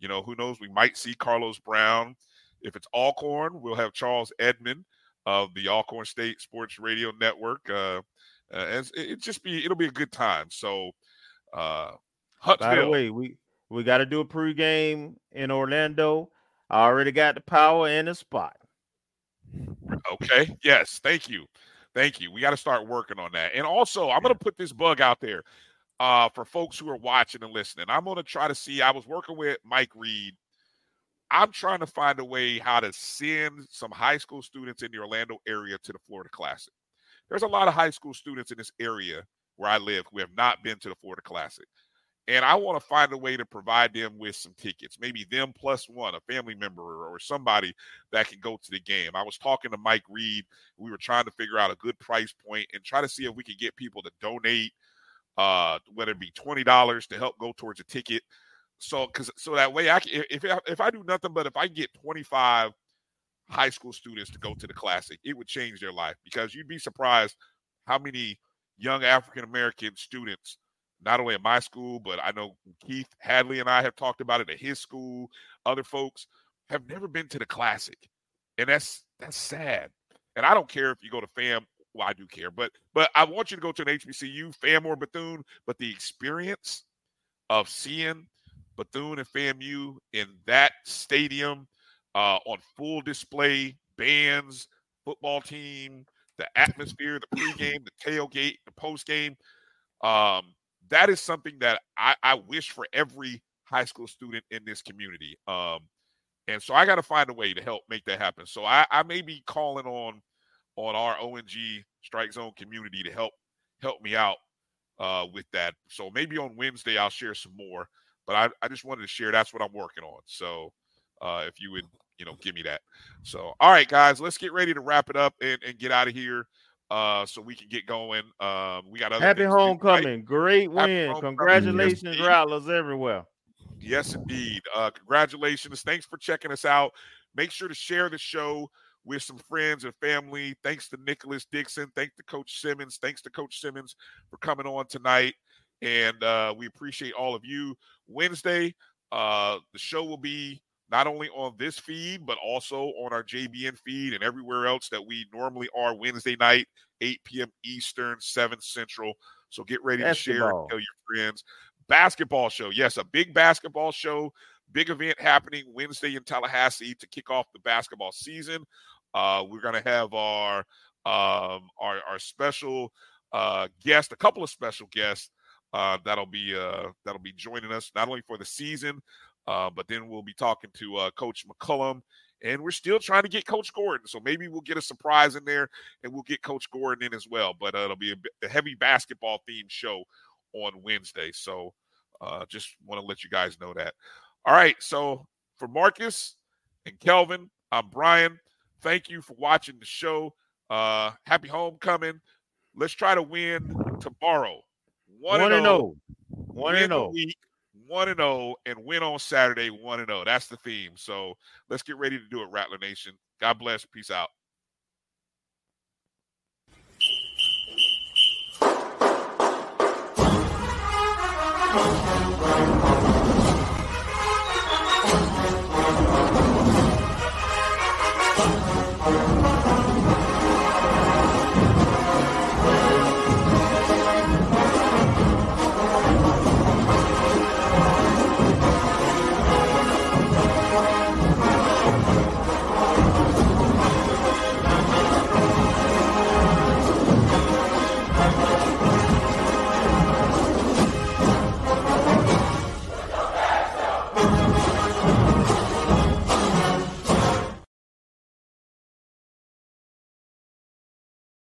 you know who knows we might see carlos brown if it's alcorn we'll have charles edmond of the Alcorn State Sports Radio Network. Uh, uh, and it, just be it'll be a good time. So, uh, By the way, we we got to do a pregame in Orlando. I already got the power and the spot. okay, yes, thank you, thank you. We got to start working on that. And also, I'm gonna put this bug out there uh, for folks who are watching and listening. I'm gonna try to see. I was working with Mike Reed. I'm trying to find a way how to send some high school students in the Orlando area to the Florida Classic. There's a lot of high school students in this area where I live who have not been to the Florida Classic. And I want to find a way to provide them with some tickets, maybe them plus one, a family member or somebody that can go to the game. I was talking to Mike Reed. We were trying to figure out a good price point and try to see if we could get people to donate, uh, whether it be twenty dollars to help go towards a ticket. So, because so that way I can, if if- I do nothing but if I get twenty five high school students to go to the classic, it would change their life because you'd be surprised how many young African American students, not only at my school, but I know Keith Hadley and I have talked about it at his school, other folks have never been to the classic. And that's that's sad. And I don't care if you go to fam. Well, I do care, but but I want you to go to an HBCU, fam or Bethune, but the experience of seeing Bethune and FAMU in that stadium uh, on full display, bands, football team, the atmosphere, the pregame, the tailgate, the postgame. Um, that is something that I, I wish for every high school student in this community. Um, and so I got to find a way to help make that happen. So I, I may be calling on on our ONG Strike Zone community to help help me out uh, with that. So maybe on Wednesday I'll share some more. But I, I just wanted to share that's what I'm working on. So uh, if you would, you know, give me that. So all right, guys, let's get ready to wrap it up and, and get out of here. Uh, so we can get going. Um, we got other Happy things right? homecoming. Great Happy win. homecoming. Congratulations, Yes, Rattlers everywhere. Yes, indeed. Uh, congratulations. Thanks for checking us out. Make sure to share the show with some friends and family. Thanks to Nicholas Dixon. Thanks to Coach Simmons. Thanks to Coach Simmons for coming on tonight. And uh, we appreciate all of you. Wednesday, uh, the show will be not only on this feed, but also on our JBN feed and everywhere else that we normally are Wednesday night, 8 p.m. Eastern, 7 Central. So get ready to share and tell your friends. Basketball show. Yes, a big basketball show. Big event happening Wednesday in Tallahassee to kick off the basketball season. Uh, we're going to have our um, our, our special uh, guest, a couple of special guests uh, that'll be uh, that'll be joining us not only for the season, uh, but then we'll be talking to uh, Coach McCullum and we're still trying to get Coach Gordon. So maybe we'll get a surprise in there, and we'll get Coach Gordon in as well. But uh, it'll be a, a heavy basketball themed show on Wednesday. So uh, just want to let you guys know that. All right. So for Marcus and Kelvin, I'm Brian. Thank you for watching the show. Uh, happy homecoming. Let's try to win tomorrow. One, and zero. One and zero. Week, one and zero, and win on Saturday. One and zero. That's the theme. So let's get ready to do it, Rattler Nation. God bless. Peace out.